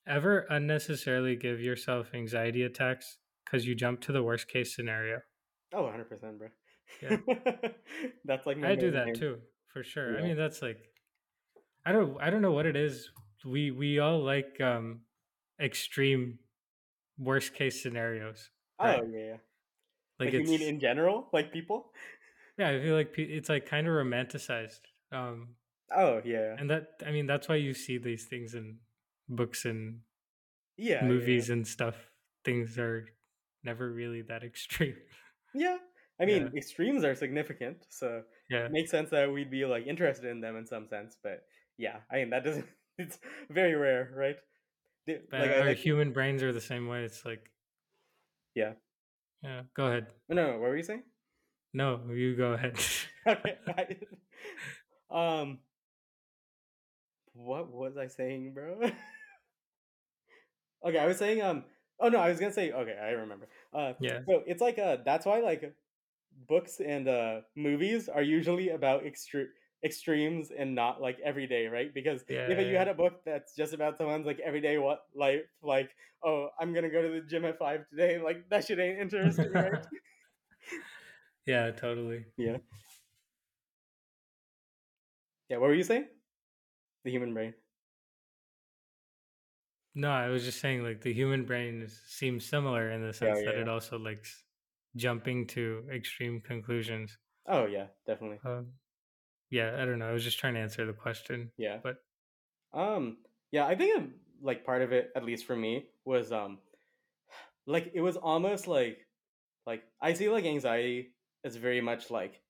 ever unnecessarily give yourself anxiety attacks because you jump to the worst case scenario.
Oh, 100%, bro.
Yeah.
That's like my
I do that too, for sure. I mean, that's like I don't I don't know what it is. We we all like um extreme worst case scenarios.
Oh,
Right.
yeah, yeah.
Like,
Like, you mean in general, like people?
yeah, I feel like pe- it's like kind of romanticized. Um
Oh, yeah.
and that I mean that's why you see these things in books and
Yeah. yeah,
movies and stuff. Things are never really that extreme.
Yeah. I mean,
Yeah.
extremes are significant, so
yeah.
it makes sense that we'd be like interested in them in some sense, but yeah, I mean that doesn't it's very rare, right? The-
But
Like I
our
like
human brains are the same way. It's like
Yeah.
Yeah. Go ahead.
No, what were you saying?
No, you go ahead.
okay. I, um, what was I saying, bro? okay, I was saying um. Oh no, I was gonna say okay. I remember. Uh,
yeah.
so it's like uh, that's why like books and uh movies are usually about extre- extremes and not like everyday, right? Because
Yeah.
if you had a book that's just about someone's like everyday what life, like oh, I'm gonna go to the gym at five today, like that shit ain't interesting, right?
yeah, totally.
yeah. Yeah. What were you saying? The human brain.
No, I was just saying like the human brain is, seems similar in the sense
yeah,
that it also likes jumping to extreme conclusions.
Oh yeah, definitely.
Um, yeah, I don't know. I was just trying to answer the question.
Yeah.
But
Um. Yeah, I think like part of it, at least for me, was um, like it was almost like, like I see like anxiety as very much like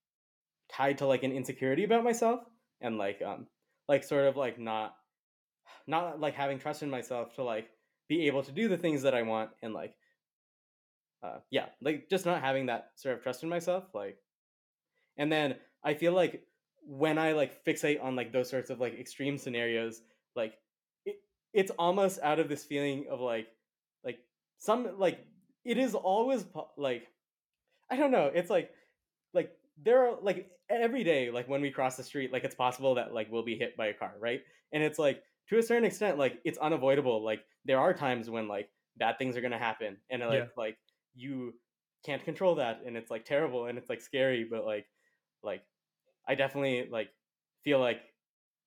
tied to like an insecurity about myself and like um like sort of like not not like having trust in myself to like be able to do the things that I want and like uh yeah, like just not having that sort of trust in myself like and then I feel like when I like fixate on like those sorts of like extreme scenarios like it, it's almost out of this feeling of like like some like it is always like I don't know, it's like like there are like every day like when we cross the street like it's possible that like we'll be hit by a car, right? And it's like to a certain extent like it's unavoidable like there are times when like bad things are going to happen and like yeah. like you can't control that and it's like terrible and it's like scary but like like i definitely like feel like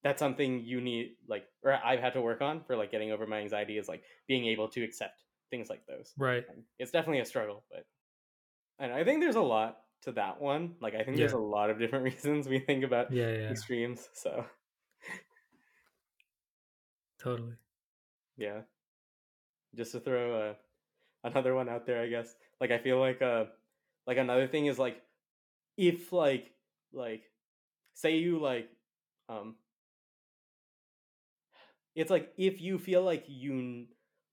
that's something you need like or i've had to work on for like getting over my anxiety is like being able to accept things like those
right
and it's definitely a struggle but and i think there's a lot to that one like i think yeah. there's a lot of different reasons we think about
yeah, yeah.
extremes so
Totally.
Yeah. Just to throw uh, another one out there, I guess. Like I feel like uh like another thing is like if like like say you like um it's like if you feel like you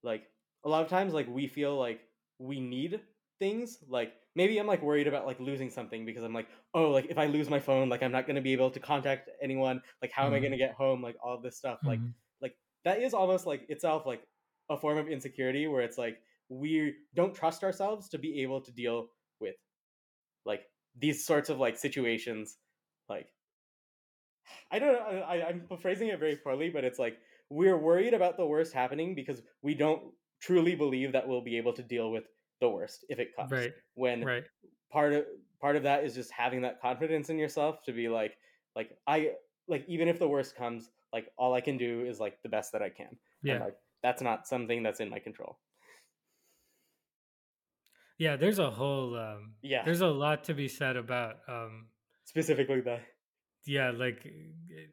like a lot of times like we feel like we need things like maybe i'm like worried about like losing something because i'm like oh like if i lose my phone like i'm not going to be able to contact anyone like how mm-hmm. am i going to get home like all this stuff mm-hmm. like that is almost like itself like a form of insecurity where it's like we don't trust ourselves to be able to deal with like these sorts of like situations like i don't know I, i'm phrasing it very poorly but it's like we're worried about the worst happening because we don't truly believe that we'll be able to deal with the worst if it comes
right
when
right
part of part of that is just having that confidence in yourself to be like like i like even if the worst comes like all I can do is like the best that I can.
Yeah.
And, like that's not something that's in my control.
Yeah, there's a whole um
yeah.
There's a lot to be said about um
specifically that.
Yeah, like eh,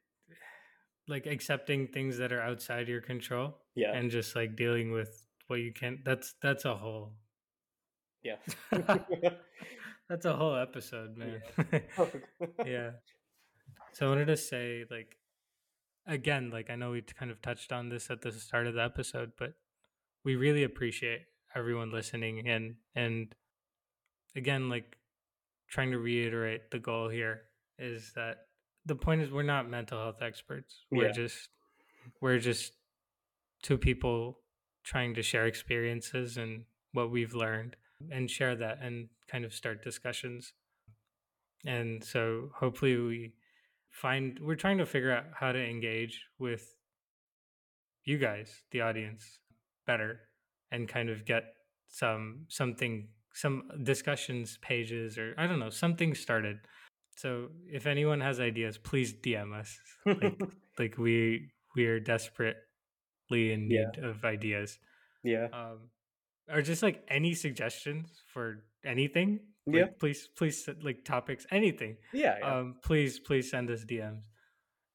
like accepting things that are outside your control.
Yeah.
And just like dealing with what you can that's that's a whole
Yeah.
that's a whole episode, man. Oh, yeah. yeah. So I wanted to say like again, like I know we kind of touched on this at the start of the episode, but we really appreciate everyone listening and and again like trying to reiterate the goal here is that the point is we're not mental health experts. We're yeah. just we're just two people trying to share experiences and what we've learned and share that and kind of start discussions. And so hopefully we find we're trying to figure out how to engage with you guys the audience better and kind of get some something some discussions pages or i don't know something started so if anyone has ideas please dm us. Like, like we we are desperately in need
yeah.
of ideas.
Yeah.
Um or just like any suggestions for anything? Like,
yeah
please please like topics anything.
Yeah, yeah.
um please please send us dms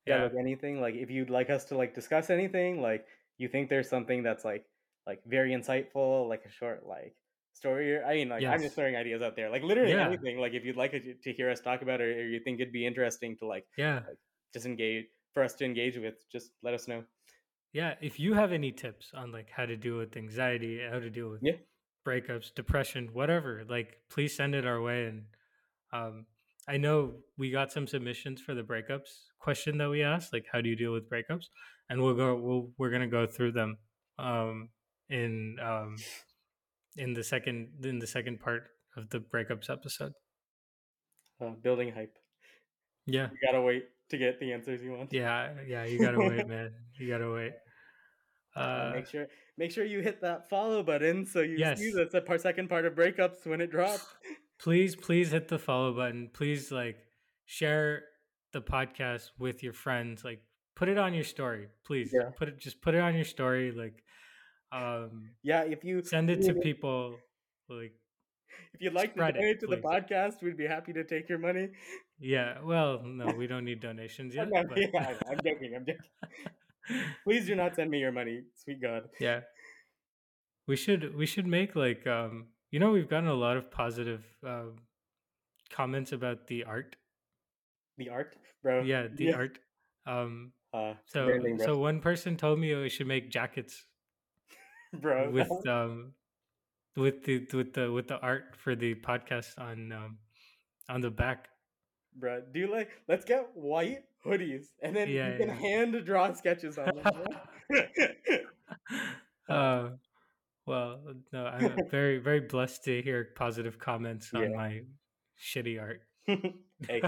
yeah, yeah. like anything like if you'd like us to like discuss anything like you think there's something that's like like very insightful like a short like story i mean like yes. i'm just throwing ideas out there like literally yeah. anything like if you'd like to hear us talk about it or you think it'd be interesting to like
yeah
like, just engage for us to engage with just let us know
yeah if you have any tips on like how to deal with anxiety how to deal with
yeah
breakups, depression, whatever, like please send it our way. And um, I know we got some submissions for the breakups question that we asked, like how do you deal with breakups? And we'll go. We'll, we're gonna go through them um, in um, in the second in the second part of the breakups episode.
Uh, building hype.
Yeah,
you gotta wait to get the answers you want.
Yeah, yeah, you gotta wait, man. You gotta wait.
Uh, make sure make sure you hit that follow button so you
yes.
see that's the part, second part of breakups when it drops.
please, please hit the follow button. Please like share the podcast with your friends. Like put it on your story, please.
Yeah.
Put it just put it on your story. Like um
yeah, if you
send it to people like
if you'd like to donate to the podcast, we'd be happy to take your money.
Yeah, well, no, we don't need donations yet.
yeah, I'm joking. I'm joking. Please do not send me your money, sweet God.
Yeah. We should we should make like um you know we've gotten a lot of positive um, comments about the art.
The art, bro.
Yeah, the yeah. art. Um
Uh,
so so one person told me we should make jackets
bro,
with um with the with the with the art for the podcast on um on the back.
bro, do you like? Let's get white hoodies, and then
Yeah,
you can
yeah.
hand draw sketches on them.
uh, well, no, I'm very very blessed to hear positive comments on
Yeah.
my shitty art.
hey,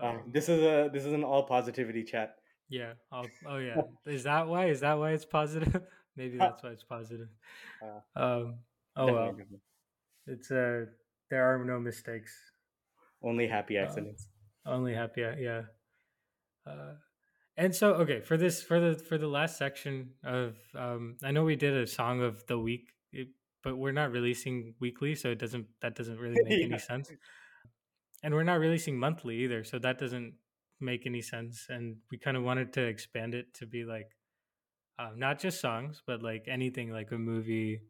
Um,
this is a this is an all positivity chat.
yeah. I'll, oh yeah. Is that why? Is that why it's positive? Maybe that's why it's positive.
Uh,
Um. Oh well.
definitely.
It's uh there are no mistakes.
Only happy
Uh,
accidents.
Only happy. Yeah. Uh, and so okay for this for the for the last section of um I know we did a song of the week, it, but we're not releasing weekly, so it doesn't that doesn't really make
Yeah.
any sense. And we're not releasing monthly either, so that doesn't make any sense. And we kind of wanted to expand it to be like um, not just songs, but like anything like a movie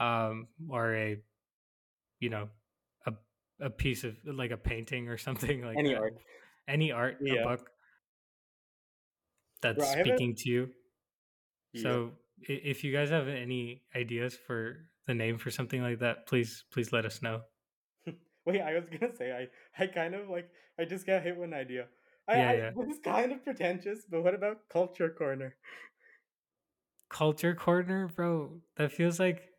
um, or a you know a a piece of like a painting or something like
Any
that.
art.
any art,
Yeah.
a book that's
Bro,
speaking to you.
Yeah.
So if you guys have any ideas for the name for something like that, please please let us know.
Wait, I was gonna say I I kind of like I just got hit with an idea. I,
Yeah,
I
yeah.
this is kind of pretentious, but what about culture corner?
Culture corner, bro. That feels like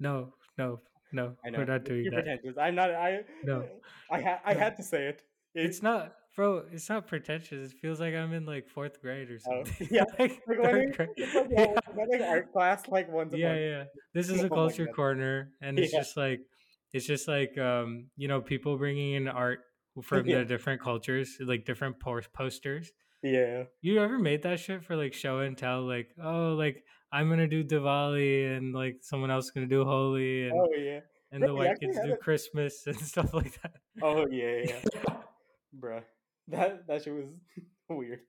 no, no, no.
I know
We're not doing that.
pretentious. I'm not. I
No.
I had I
No.
had to say it.
It's not, bro. It's not pretentious. It feels like I'm in like fourth grade or
Oh,
something.
yeah,
like
Like
third grade.
like, yeah, like art class like once
yeah,
month.
yeah. This is a
Oh
culture corner, and it's
Yeah.
just like it's just like um, you know, people bringing in art from
Yeah.
the different cultures, like different posters.
Yeah.
You ever made that shit for like show and tell? Like, oh, like I'm gonna do Diwali, and like someone else is gonna do Holi, and
Oh yeah.
and
bro,
the white kids do
a-
Christmas and stuff like that.
Oh yeah, yeah, yeah. Bruh. That that shit was weird.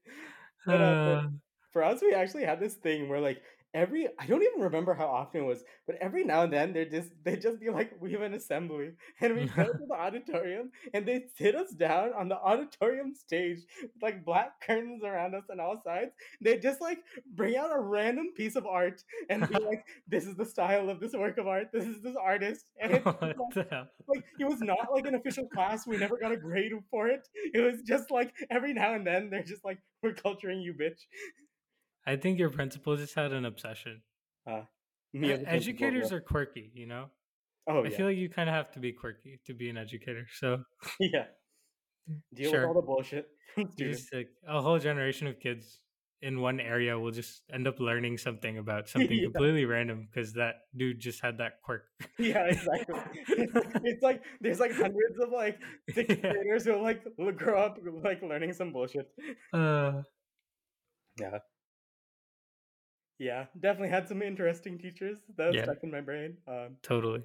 But, uh,
Uh,
for us, we actually had this thing where like every I don't even remember how often it was, but every now and then they just they just be like, we have an assembly, and we go to the auditorium, and they sit us down on the auditorium stage with like black curtains around us on all sides. They just like bring out a random piece of art and be like, this is the style of this work of art. This is this artist, and it's like, like it was not like an official class. We never got a grade for it. It was just like every now and then they're just like, we're culturing you, bitch.
I think your principal just had an obsession.
A principal,
Educators are quirky, you know.
Oh
I
yeah,
feel like you kind of have to be quirky to be an educator. So
yeah. Deal
Sure.
with all the bullshit
just like a whole generation of kids in one area will just end up learning something about something
Yeah.
completely random because that dude just had that quirk.
Yeah, exactly. it's like there's like hundreds of like sixth
Yeah.
who like will grow up like learning some bullshit.
Uh,
Yeah. Yeah, definitely had some interesting teachers that
Yeah.
stuck in my brain. Um,
totally.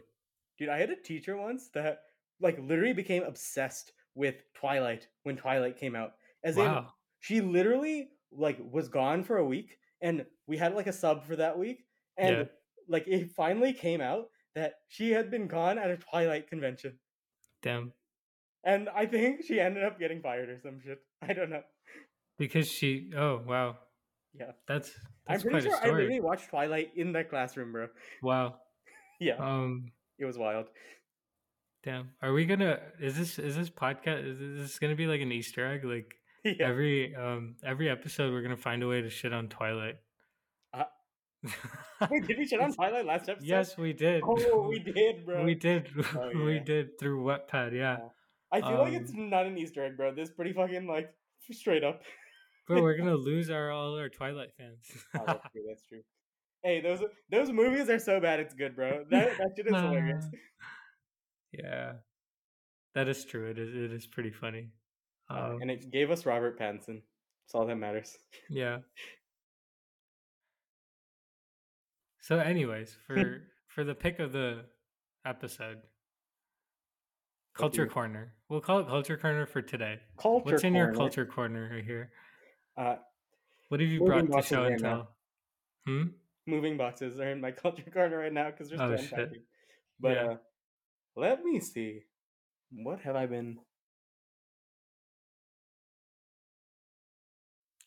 Dude, I had a teacher once that like literally became obsessed with Twilight when Twilight came out. As in
Wow.
she literally like was gone for a week and we had like a sub for that week and
Yeah.
like it finally came out that she had been gone at a Twilight convention.
Damn.
And I think she ended up getting fired or some shit. I don't know.
Because she. Oh wow.
Yeah.
That's
I'm pretty sure I literally watched Twilight in that classroom, bro.
Wow.
Yeah,
Um.
it was wild.
Damn. Are we gonna? Is this is this podcast? Is this gonna be like an Easter egg? Like
Yeah.
every um every episode, we're gonna find a way to shit on Twilight.
Uh, Wait, did we shit on Twilight last episode?
yes, we did.
Oh, we did, bro.
We did.
Oh,
we did through Wattpad. Yeah.
Yeah. I feel like it's
Um,
not an Easter egg, bro. This is pretty fucking like straight up.
Bro, we're gonna lose our all our Twilight fans.
Oh, that's true. That's true. Hey, those those movies are so bad it's good, bro. That that shit is hilarious.
yeah, that is true. It is. It is pretty funny.
Uh,
Um,
and it gave us Robert Pattinson. That's all that matters.
yeah. So, anyways, for for the pick of the episode, culture corner. We'll call it culture corner for today.
Culture.
What's in your culture corner right here?
Uh,
What have you brought to show
right
and tell? Hmm.
moving boxes are in my culture corner right now because they're
Oh,
unpacking. But
Yeah.
uh, let me see. What have I been?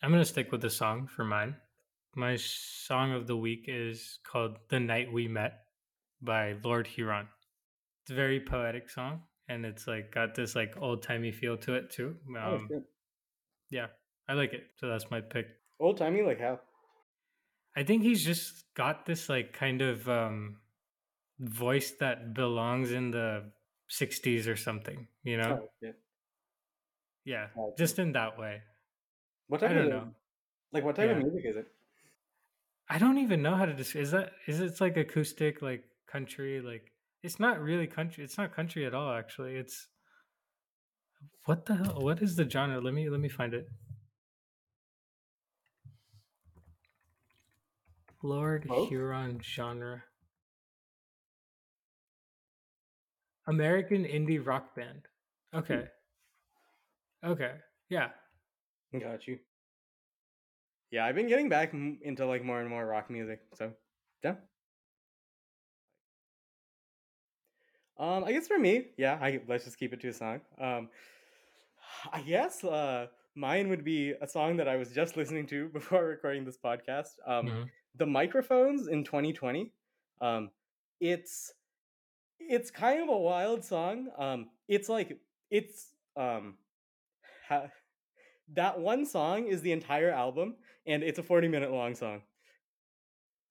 I'm gonna stick with the song for mine. My song of the week is called "The Night We Met" by Lord Huron. It's a very poetic song, and it's like got this like old timey feel to it too.
Oh,
Um,
shit.
yeah, I like it. So that's my pick.
Old timey, like how?
I think he's just got this like kind of um voice that belongs in the 60s or something, you know?
Oh, shit.
Yeah,
Gotcha.
just in that way.
What
I
type
don't
of
know.
like what type of music is it?
I don't even know how to describe. Is that is it like acoustic, like country? Like it's not really country. It's not country at all. Actually, it's what the hell? What is the genre? Let me let me find it. Lord
Folk?
Huron genre. American indie rock band. Okay. Okay. Yeah.
Got you. Yeah, I've been getting back into like more and more rock music. So, yeah. Um, I guess for me, yeah, I let's just keep it to a song. Um, I guess uh, mine would be a song that I was just listening to before recording this podcast. Um,
Mhm.
The microphones in 2020. Um, it's it's kind of a wild song. Um, it's like it's um, ha- that one song is the entire album, and it's a 40 minute long song.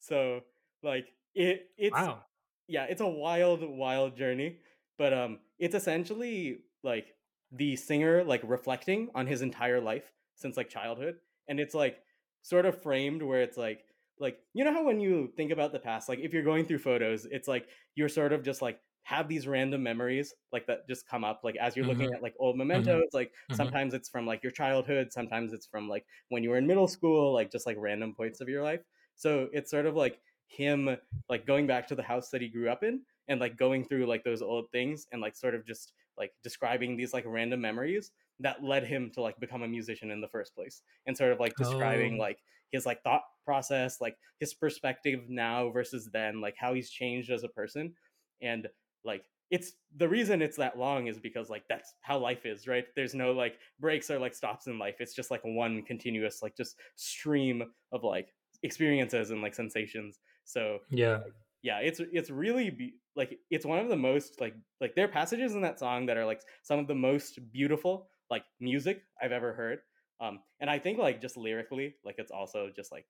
So like it it's
Wow.
yeah, it's a wild, wild journey. But um, it's essentially like the singer like reflecting on his entire life since like childhood, and it's like sort of framed where it's like like you know how when you think about the past, like if you're going through photos, it's like you're sort of just like have these random memories like that just come up like as you're looking
Mhm.
at like old mementos like
Mhm.
sometimes it's from like your childhood sometimes it's from like when you were in middle school like just like random points of your life so it's sort of like him like going back to the house that he grew up in and like going through like those old things and like sort of just like describing these like random memories that led him to like become a musician in the first place and sort of like describing
Oh.
like his like thought process like his perspective now versus then like how he's changed as a person and like it's the reason it's that long is because like that's how life is right there's no like breaks or like stops in life it's just like one continuous like just stream of like experiences and like sensations so
Yeah.
yeah it's it's really be- like it's one of the most like like there are passages in that song that are like some of the most beautiful like music i've ever heard um and i think like just lyrically like it's also just like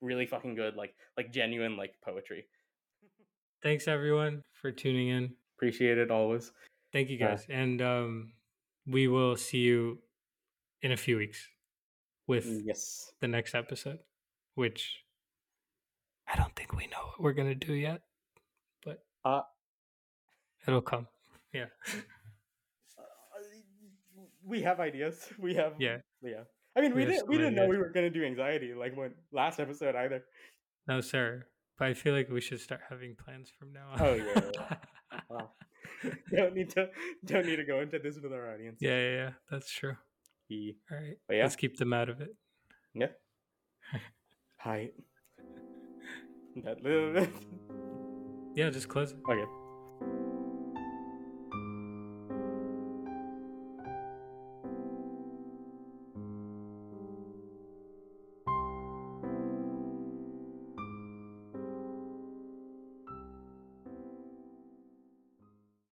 really fucking good like like genuine like poetry
Thanks everyone for tuning in.
appreciate it always
Thank you
Yeah.
guys. And um we will see you in a few weeks with
yes
the next episode, which I don't think we know what we're gonna do yet, but
Uh,
it'll come. Yeah.
we have ideas we have
Yeah.
yeah i mean
We
we, didn't we didn't know we were gonna do anxiety like when last episode either
No, sir. But I feel like we should start having plans from now on.
Oh, yeah, yeah, Wow. don't need to don't need to go into this with our audience
yeah, yeah, yeah. That's true.
He-
All right.
But yeah.
Let's keep them out of it.
yeah hi that little bit.
Yeah, just close it.
okay